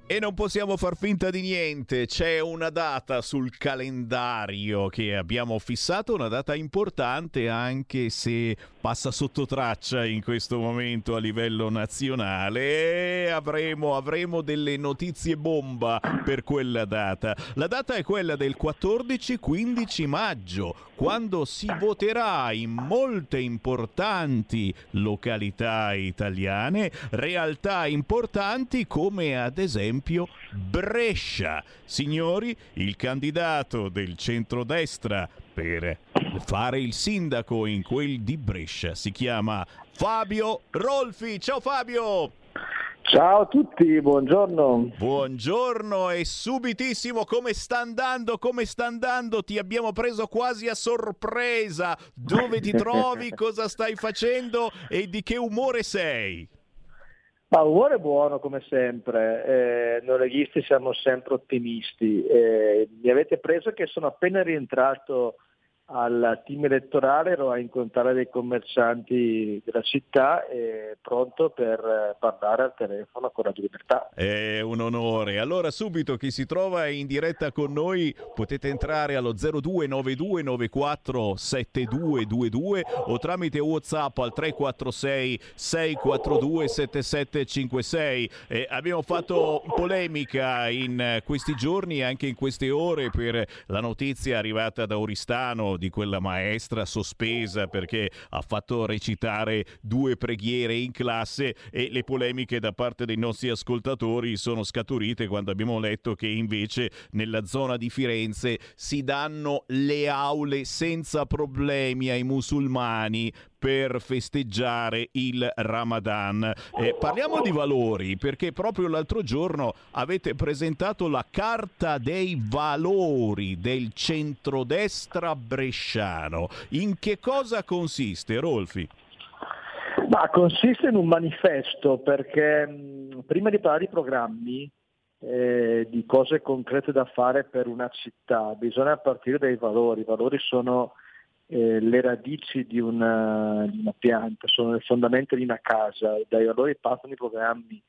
E non possiamo far finta di niente, c'è una data sul calendario che abbiamo fissato, una data importante anche se passa sotto traccia in questo momento a livello nazionale e avremo, avremo delle notizie bomba per quella data. La data è quella del 14-15 maggio, quando si voterà in molte importanti località italiane, realtà importanti come ad esempio Brescia. Signori, il candidato del centrodestra per fare il sindaco in quel di Brescia si chiama Fabio Rolfi. Ciao Fabio! Ciao a tutti, buongiorno. Buongiorno e subitissimo come sta andando? Come sta andando? Ti abbiamo preso quasi a sorpresa. Dove ti trovi? Cosa stai facendo e di che umore sei? Ma umore buono come sempre, eh, noi leghisti siamo sempre ottimisti. Eh, mi avete preso che sono appena rientrato al team elettorale, ero a incontrare dei commercianti della città e pronto per eh, parlare al telefono con Radio Libertà. È un onore. Allora subito chi si trova in diretta con noi potete entrare allo 0292947222 o tramite Whatsapp al 346 642 7756. Eh, abbiamo fatto polemica in questi giorni e anche in queste ore per la notizia arrivata da Oristano di quella maestra sospesa perché ha fatto recitare due preghiere in classe e le polemiche da parte dei nostri ascoltatori sono scaturite quando abbiamo letto che invece nella zona di Firenze si danno le aule senza problemi ai musulmani per festeggiare il Ramadan. Eh, parliamo di valori perché proprio l'altro giorno avete presentato la Carta dei Valori del centrodestra bresciano. In che cosa consiste, Rolfi? Ma consiste in un manifesto perché mh, prima di parlare di programmi, eh, di cose concrete da fare per una città, bisogna partire dai valori. I valori sono eh, le radici di una, di una, pianta, sono le fondamenta di una casa, dai valori partono i programmi.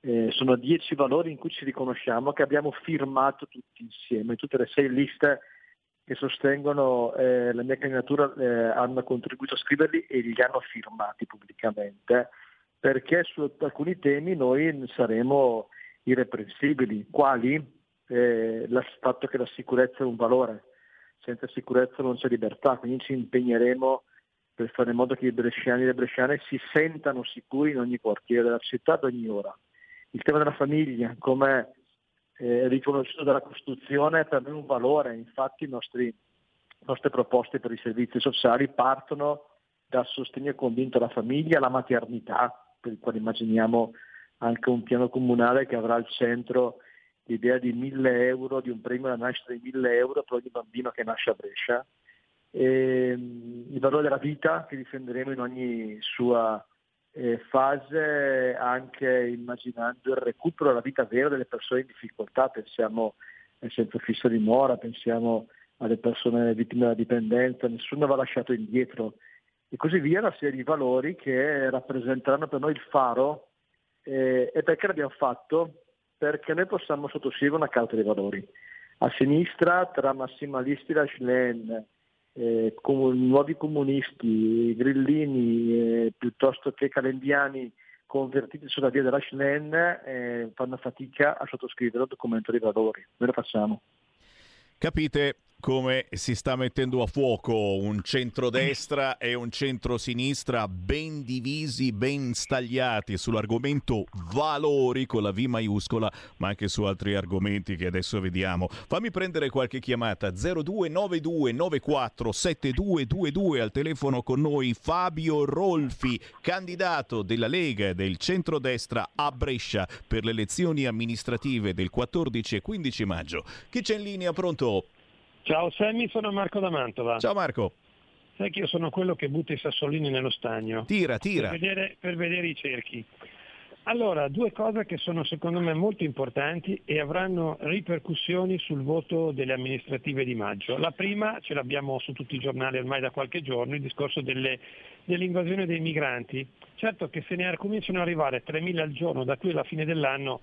Eh, sono dieci valori in cui ci riconosciamo che abbiamo firmato tutti insieme, tutte le sei liste che sostengono eh, la mia candidatura eh, hanno contribuito a scriverli e li hanno firmati pubblicamente perché su alcuni temi noi saremo irreprensibili, quali? Eh, il fatto che la sicurezza è un valore, senza sicurezza non c'è libertà, quindi ci impegneremo per fare in modo che i bresciani e le bresciane si sentano sicuri in ogni quartiere della città ad ogni ora. Il tema della famiglia, come eh, riconosciuto dalla Costituzione, è per noi un valore, infatti le nostre proposte per i servizi sociali partono dal sostegno convinto alla famiglia, alla maternità, per il quale immaginiamo anche un piano comunale che avrà al centro l'idea di 1000 euro, di un premio alla nascita di 1000 euro per ogni bambino che nasce a Brescia, e, il valore della vita che difenderemo in ogni sua eh, fase, anche immaginando il recupero della vita vera delle persone in difficoltà, pensiamo al centro fisso di Mora, pensiamo alle persone vittime della dipendenza, nessuno va lasciato indietro. E così via, una serie di valori che rappresenteranno per noi il faro eh, e perché l'abbiamo fatto? Perché noi possiamo sottoscrivere una carta dei valori. A sinistra tra massimalisti da Schlen, eh, com- nuovi comunisti, grillini, eh, piuttosto che calendiani convertiti sulla via della Schlen, eh, fanno fatica a sottoscrivere il documento dei valori. Noi lo facciamo. Capite come si sta mettendo a fuoco un centrodestra e un centrosinistra ben divisi, ben stagliati sull'argomento valori con la V maiuscola, ma anche su altri argomenti che adesso vediamo. Fammi prendere qualche chiamata 0292947222 al telefono con noi Fabio Rolfi, candidato della Lega del centrodestra a Brescia per le elezioni amministrative del 14 e 15 maggio. Chi c'è in linea pronto? Ciao Sammy, sono Marco da Mantova. Ciao Marco. Sai che io sono quello che butta i sassolini nello stagno. Tira, tira. Per vedere, per vedere i cerchi. Allora, due cose che sono secondo me molto importanti e avranno ripercussioni sul voto delle amministrative di maggio. La prima, ce l'abbiamo su tutti i giornali ormai da qualche giorno, il discorso delle, dell'invasione dei migranti. Certo che se ne cominciano ad arrivare 3.000 al giorno da qui alla fine dell'anno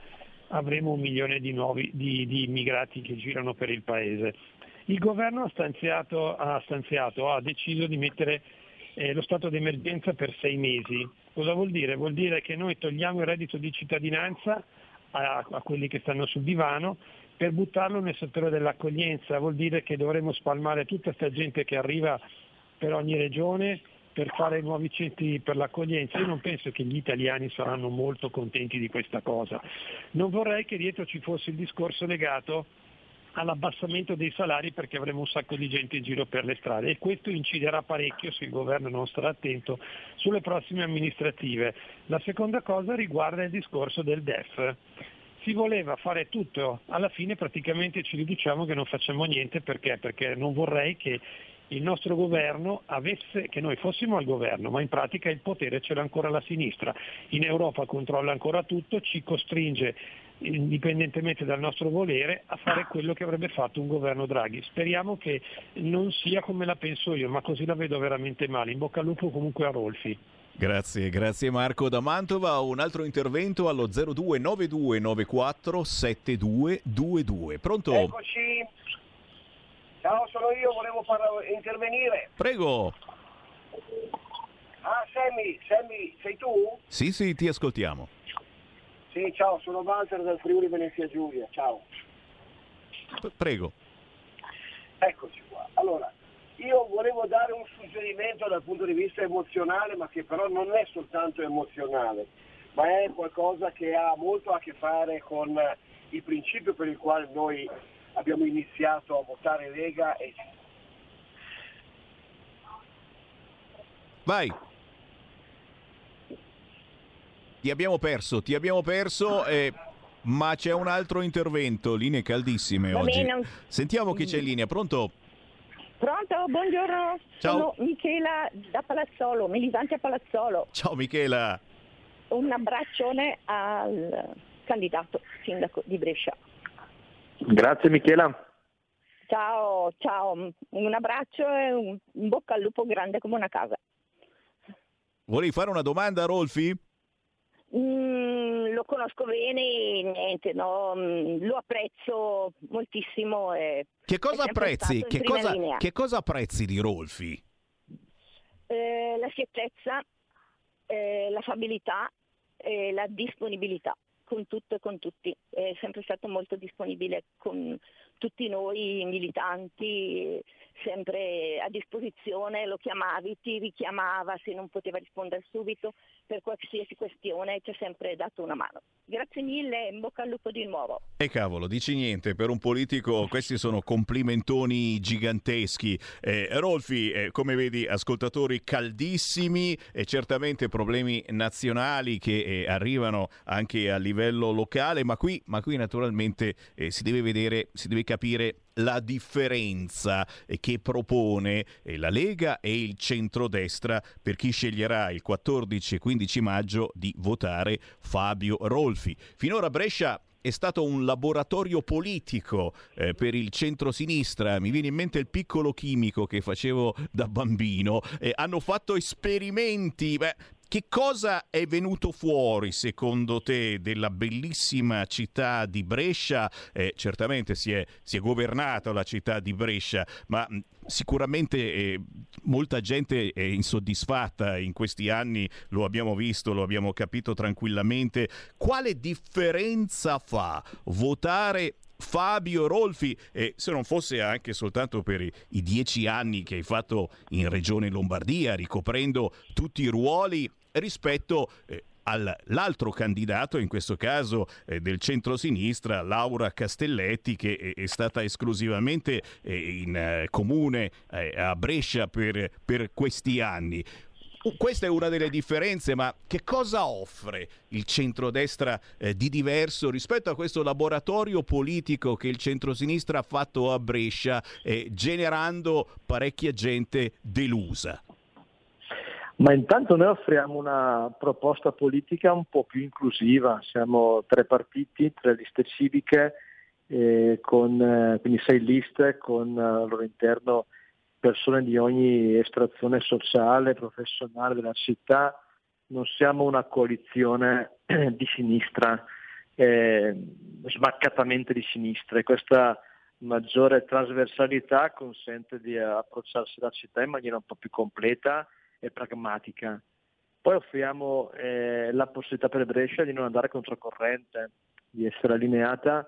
avremo un milione di, nuovi, di, di immigrati che girano per il Paese. Il governo ha stanziato, ha, stanziato, ha deciso di mettere eh, lo stato d'emergenza per sei mesi. Cosa vuol dire? Vuol dire che noi togliamo il reddito di cittadinanza a, a quelli che stanno sul divano per buttarlo nel settore dell'accoglienza, vuol dire che dovremo spalmare tutta questa gente che arriva per ogni regione per fare nuovi centri per l'accoglienza. Io non penso che gli italiani saranno molto contenti di questa cosa. Non vorrei che dietro ci fosse il discorso legato all'abbassamento dei salari perché avremo un sacco di gente in giro per le strade e questo inciderà parecchio se il governo non starà attento sulle prossime amministrative. La seconda cosa riguarda il discorso del DEF. Si voleva fare tutto, alla fine praticamente ci riduciamo che non facciamo niente perché? Perché non vorrei che il nostro governo avesse, che noi fossimo al governo, ma in pratica il potere ce l'ha ancora la sinistra. In Europa controlla ancora tutto, ci costringe indipendentemente dal nostro volere, a fare quello che avrebbe fatto un governo Draghi. Speriamo che non sia come la penso io, ma così la vedo veramente male. In bocca al lupo comunque a Rolfi. Grazie, grazie Marco da Mantova. Un altro intervento allo 0292947222. Pronto? Eccoci. Ciao, sono io, volevo far intervenire. Prego. Ah, Sammy, Sammy, sei tu? Sì, sì, ti ascoltiamo. Sì, ciao, sono Walter dal Friuli Venezia Giulia, ciao. Prego. Eccoci qua. Allora, io volevo dare un suggerimento dal punto di vista emozionale, ma che però non è soltanto emozionale, ma è qualcosa che ha molto a che fare con il principio per il quale noi abbiamo iniziato a votare Lega e Vai. Ti abbiamo perso, ti abbiamo perso, eh, ma c'è un altro intervento, linee caldissime Va oggi. bene. Sentiamo chi c'è in linea, pronto? Pronto, buongiorno. Ciao. Sono Michela da Palazzolo, militante a Palazzolo. Ciao Michela. Un abbraccione al candidato sindaco di Brescia. Grazie Michela. Ciao, ciao, un abbraccio e un un bocca al lupo grande come una casa. Volevi fare una domanda, Rolfi? Mm, lo conosco bene e niente, no, mm, lo apprezzo moltissimo. e Che cosa apprezzi? Che cosa, che cosa apprezzi di Rolfi? Eh, la schiettezza, eh, l'affabilità e la disponibilità con tutto e con tutti. È sempre stato molto disponibile con tutti noi militanti, sempre a disposizione, lo chiamavi, ti richiamava se non poteva rispondere subito per qualsiasi questione, ci ha sempre dato una mano. Grazie mille e in bocca al lupo di nuovo. E cavolo, dici niente, per un politico questi sono complimentoni giganteschi. Eh, Rolfi, eh, come vedi, ascoltatori caldissimi e certamente problemi nazionali che eh, arrivano anche a livello locale, ma qui, ma qui naturalmente eh, si deve vedere, si deve capire la differenza che propone eh, la Lega e il centrodestra per chi sceglierà il 14 e 15 maggio di votare Fabio Rolfi. Finora Brescia è stato un laboratorio politico eh, per il centrosinistra. Mi viene in mente il piccolo chimico che facevo da bambino. Eh, hanno fatto esperimenti. Beh, che cosa è venuto fuori secondo te della bellissima città di Brescia? Eh, certamente si è, si è governata la città di Brescia, ma mh, sicuramente eh, molta gente è insoddisfatta in questi anni, lo abbiamo visto, lo abbiamo capito tranquillamente. Quale differenza fa votare Fabio Rolfi, e se non fosse anche soltanto per i, dieci anni che hai fatto in Regione Lombardia, ricoprendo tutti i ruoli rispetto eh, all'altro candidato, in questo caso eh, del centro-sinistra, Laura Castelletti, che è, è stata esclusivamente eh, in eh, comune eh, a Brescia per, per questi anni. Questa è una delle differenze, ma che cosa offre il centrodestra eh, di diverso rispetto a questo laboratorio politico che il centrosinistra ha fatto a Brescia, eh, generando parecchia gente delusa? Ma intanto noi offriamo una proposta politica un po' più inclusiva, siamo tre partiti, tre liste civiche, eh, con, eh, quindi sei liste con eh, al loro interno persone di ogni estrazione sociale, professionale della città, non siamo una coalizione di sinistra, eh, smaccatamente di sinistra e questa maggiore trasversalità consente di approcciarsi alla città in maniera un po' più completa e pragmatica. Poi offriamo eh, la possibilità per Brescia di non andare controcorrente, di essere allineata,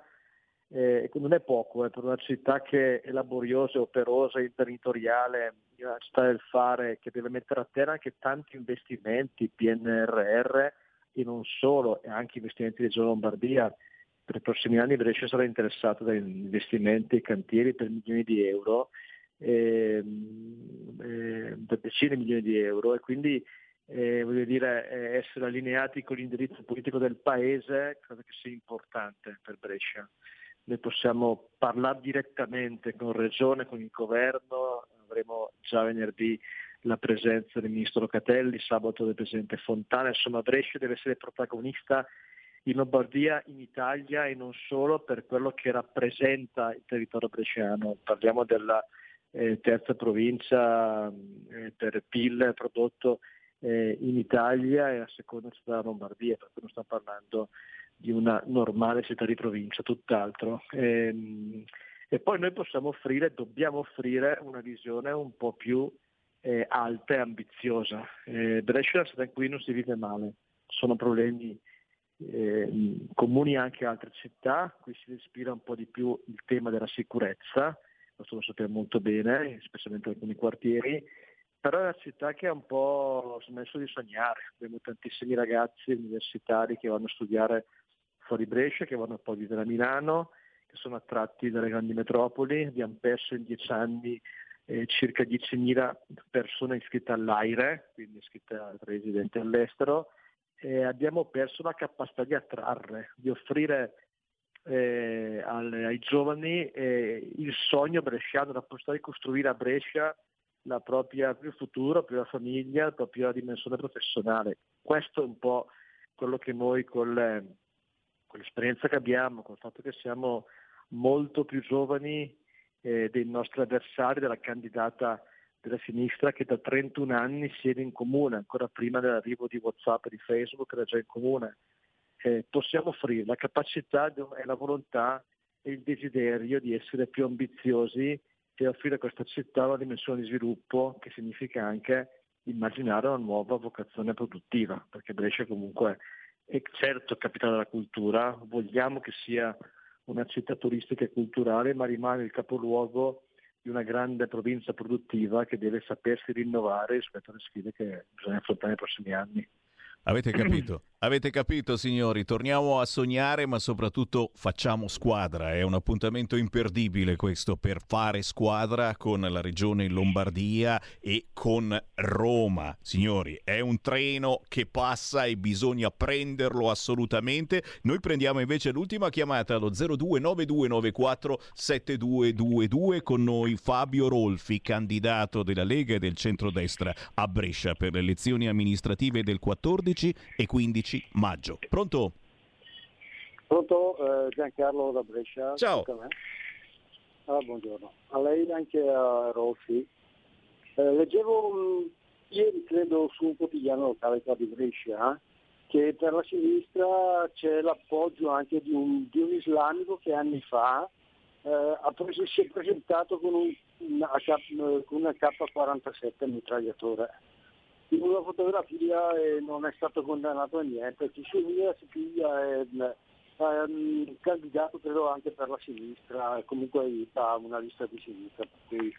eh, non è poco, eh, per una città che è laboriosa, operosa, imprenditoriale, una città del fare, che deve mettere a terra anche tanti investimenti, PNRR e non solo, e anche investimenti di Regione Lombardia. Per i prossimi anni Brescia sarà interessato da investimenti e cantieri per milioni di euro, eh, per decine di milioni di euro e quindi eh, voglio dire, eh, essere allineati con l'indirizzo politico del Paese credo che sia importante per Brescia. Noi possiamo parlare direttamente con Regione, con il Governo, avremo già venerdì la presenza del Ministro Locatelli, sabato del Presidente Fontana, insomma Brescia deve essere protagonista in Lombardia, in Italia e non solo per quello che rappresenta il territorio bresciano. Parliamo della eh, terza provincia eh, per PIL prodotto eh, in Italia e la seconda città della Lombardia, per cui non stiamo parlando di una normale città di provincia, tutt'altro. E, ehm, e poi noi possiamo offrire, dobbiamo offrire una visione un po' più eh, alta e ambiziosa. Eh, Brescia è una città in cui non si vive male, sono problemi eh, comuni anche a altre città, qui si respira un po' di più il tema della sicurezza, questo lo sappiamo molto bene, specialmente in alcuni quartieri, però è una città che ha un po' smesso di sognare, abbiamo tantissimi ragazzi universitari che vanno a studiare fuori Brescia, che vanno poi a vivere a Milano, che sono attratti dalle grandi metropoli, abbiamo perso in dieci anni eh, circa 10.000 persone iscritte all'AIRE, quindi iscritte a residenti all'estero, e abbiamo perso la capacità di attrarre, di offrire eh, alle, ai giovani eh, il sogno bresciano, la possibilità di costruire a Brescia la propria, il futuro, la propria famiglia, la propria dimensione professionale. Questo è un po' quello che noi con, le, con l'esperienza che abbiamo, con il fatto che siamo molto più giovani eh, dei nostri avversari, della candidata della sinistra che da 31 anni siede in comune, ancora prima dell'arrivo di Whatsapp e di Facebook era già in comune. Eh, possiamo offrire la capacità e la volontà e il desiderio di essere più ambiziosi e offrire a questa città una dimensione di sviluppo che significa anche immaginare una nuova vocazione produttiva, perché Brescia comunque è certo capitale della cultura, vogliamo che sia una città turistica e culturale, ma rimane il capoluogo di una grande provincia produttiva che deve sapersi rinnovare rispetto alle sfide che bisogna affrontare nei prossimi anni. Avete capito? Avete capito signori? Torniamo a sognare ma soprattutto facciamo squadra. È un appuntamento imperdibile questo per fare squadra con la regione Lombardia e con Roma. Signori, è un treno che passa e bisogna prenderlo assolutamente. Noi prendiamo invece l'ultima chiamata allo 0292947222 con noi Fabio Rolfi, candidato della Lega e del centrodestra a Brescia per le elezioni amministrative del 14 11 e 15 maggio. Pronto? Pronto, eh, Giancarlo da Brescia. Ciao. Ah, buongiorno. A lei e anche a Rolfi. Eh, leggevo mh, ieri, credo, su un quotidiano locale qua di Brescia, che per la sinistra c'è l'appoggio anche di un, di un islamico che anni fa eh, preso, si è presentato con, un, una, con una K47 mitragliatore in una fotografia e non è stato condannato a niente, ci si si piglia e ehm, candidato credo anche per la sinistra, comunque aiuta una lista di sinistra. Quindi,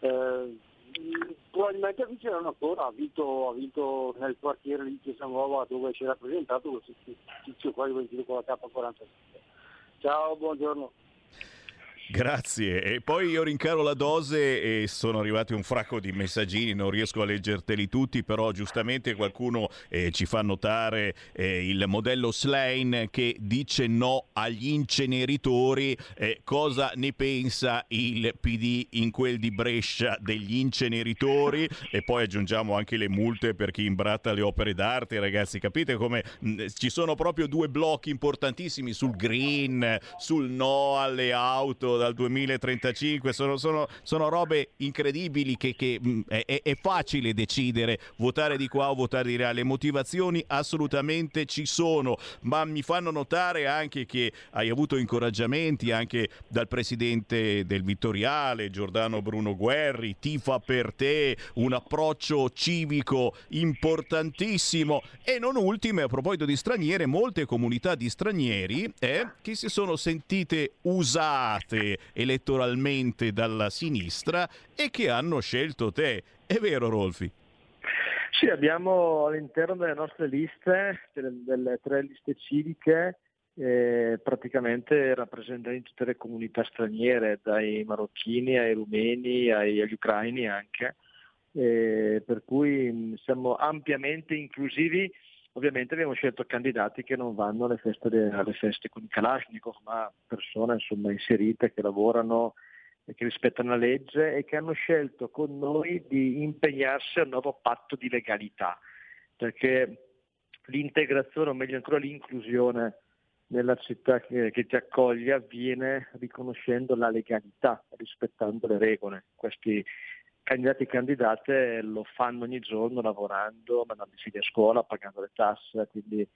eh, probabilmente vinceranno ancora, ha vinto, ha vinto nel quartiere di Chiesa Nuova dove si è rappresentato questo tizio qua di con la K47. Ciao, buongiorno. Grazie. E poi io rincaro la dose e sono arrivati un fracco di messaggini, non riesco a leggerteli tutti, però giustamente qualcuno eh, ci fa notare eh, il modello Slane che dice no agli inceneritori. Eh, cosa ne pensa il PD in quel di Brescia degli inceneritori? E poi aggiungiamo anche le multe per chi imbratta le opere d'arte, ragazzi. Capite come mh, ci sono proprio due blocchi importantissimi sul green, sul no alle auto dal 2035. Sono, sono, sono robe incredibili che, che mh, è, è facile decidere votare di qua o votare di là. Le motivazioni assolutamente ci sono, ma mi fanno notare anche che hai avuto incoraggiamenti anche dal presidente del Vittoriale, Giordano Bruno Guerri, tifa per te, un approccio civico importantissimo e non ultime a proposito di straniere, molte comunità di stranieri eh, che si sono sentite usate elettoralmente dalla sinistra e che hanno scelto te. È vero Rolfi? Sì, abbiamo all'interno delle nostre liste, delle, delle tre liste civiche, eh, praticamente rappresentanti tutte le comunità straniere, dai marocchini ai rumeni ai, agli ucraini anche, eh, per cui mh, siamo ampiamente inclusivi. Ovviamente abbiamo scelto candidati che non vanno alle feste, de- alle feste con i Kalashnikov, ma persone insomma, inserite che lavorano e che rispettano la legge e che hanno scelto con noi di impegnarsi a un nuovo patto di legalità, perché l'integrazione, o meglio ancora l'inclusione nella città che, che ti accoglie avviene riconoscendo la legalità, rispettando le regole. Questi candidati e candidate lo fanno ogni giorno lavorando, mandando i figli a scuola, pagando le tasse, quindi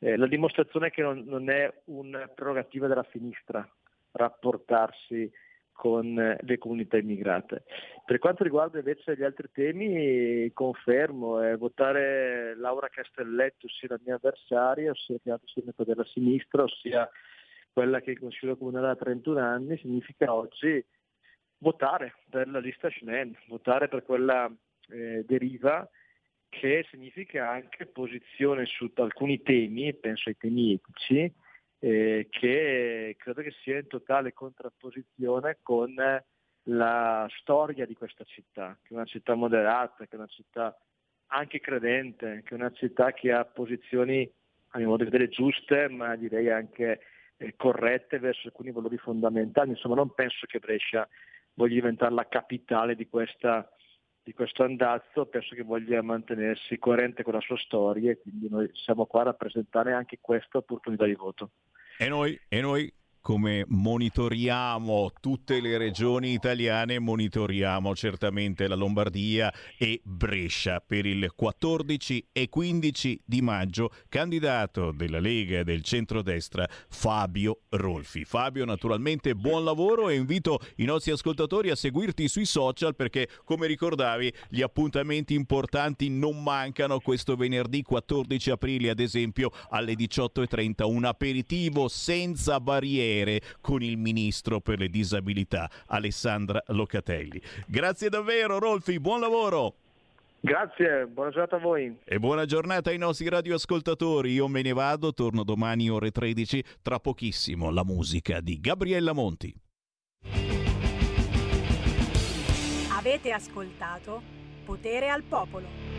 eh, la dimostrazione è che non, non è una prerogativa della sinistra rapportarsi con eh, le comunità immigrate. Per quanto riguarda invece gli altri temi, confermo, eh, votare Laura Castelletto, ossia la mia avversaria, ossia il candidato sindaco della sinistra, ossia quella che il Consiglio Comunale da 31 anni, significa oggi votare per la lista Schnell, votare per quella eh, deriva che significa anche posizione su alcuni temi, penso ai temi etici, eh, che credo che sia in totale contrapposizione con la storia di questa città, che è una città moderata, che è una città anche credente, che è una città che ha posizioni a mio modo di vedere giuste, ma direi anche eh, corrette verso alcuni valori fondamentali. Insomma, non penso che Brescia voglia diventare la capitale di, questa, di questo andazzo, penso che voglia mantenersi coerente con la sua storia e quindi noi siamo qua a rappresentare anche questa opportunità di voto. E noi, e noi come monitoriamo tutte le regioni italiane, monitoriamo certamente la Lombardia e Brescia per il 14 e 15 di maggio, candidato della Lega e del centrodestra Fabio Rolfi. Fabio, naturalmente buon lavoro e invito i nostri ascoltatori a seguirti sui social perché, come ricordavi, gli appuntamenti importanti non mancano questo venerdì 14 aprile, ad esempio alle 18.30, un aperitivo senza barriere con il ministro per le disabilità Alessandra Locatelli. Grazie davvero Rolfi, buon lavoro! Grazie, buona giornata a voi. E buona giornata ai nostri radioascoltatori. Io me ne vado, torno domani ore 13, tra pochissimo la musica di Gabriella Monti. Avete ascoltato Potere al Popolo.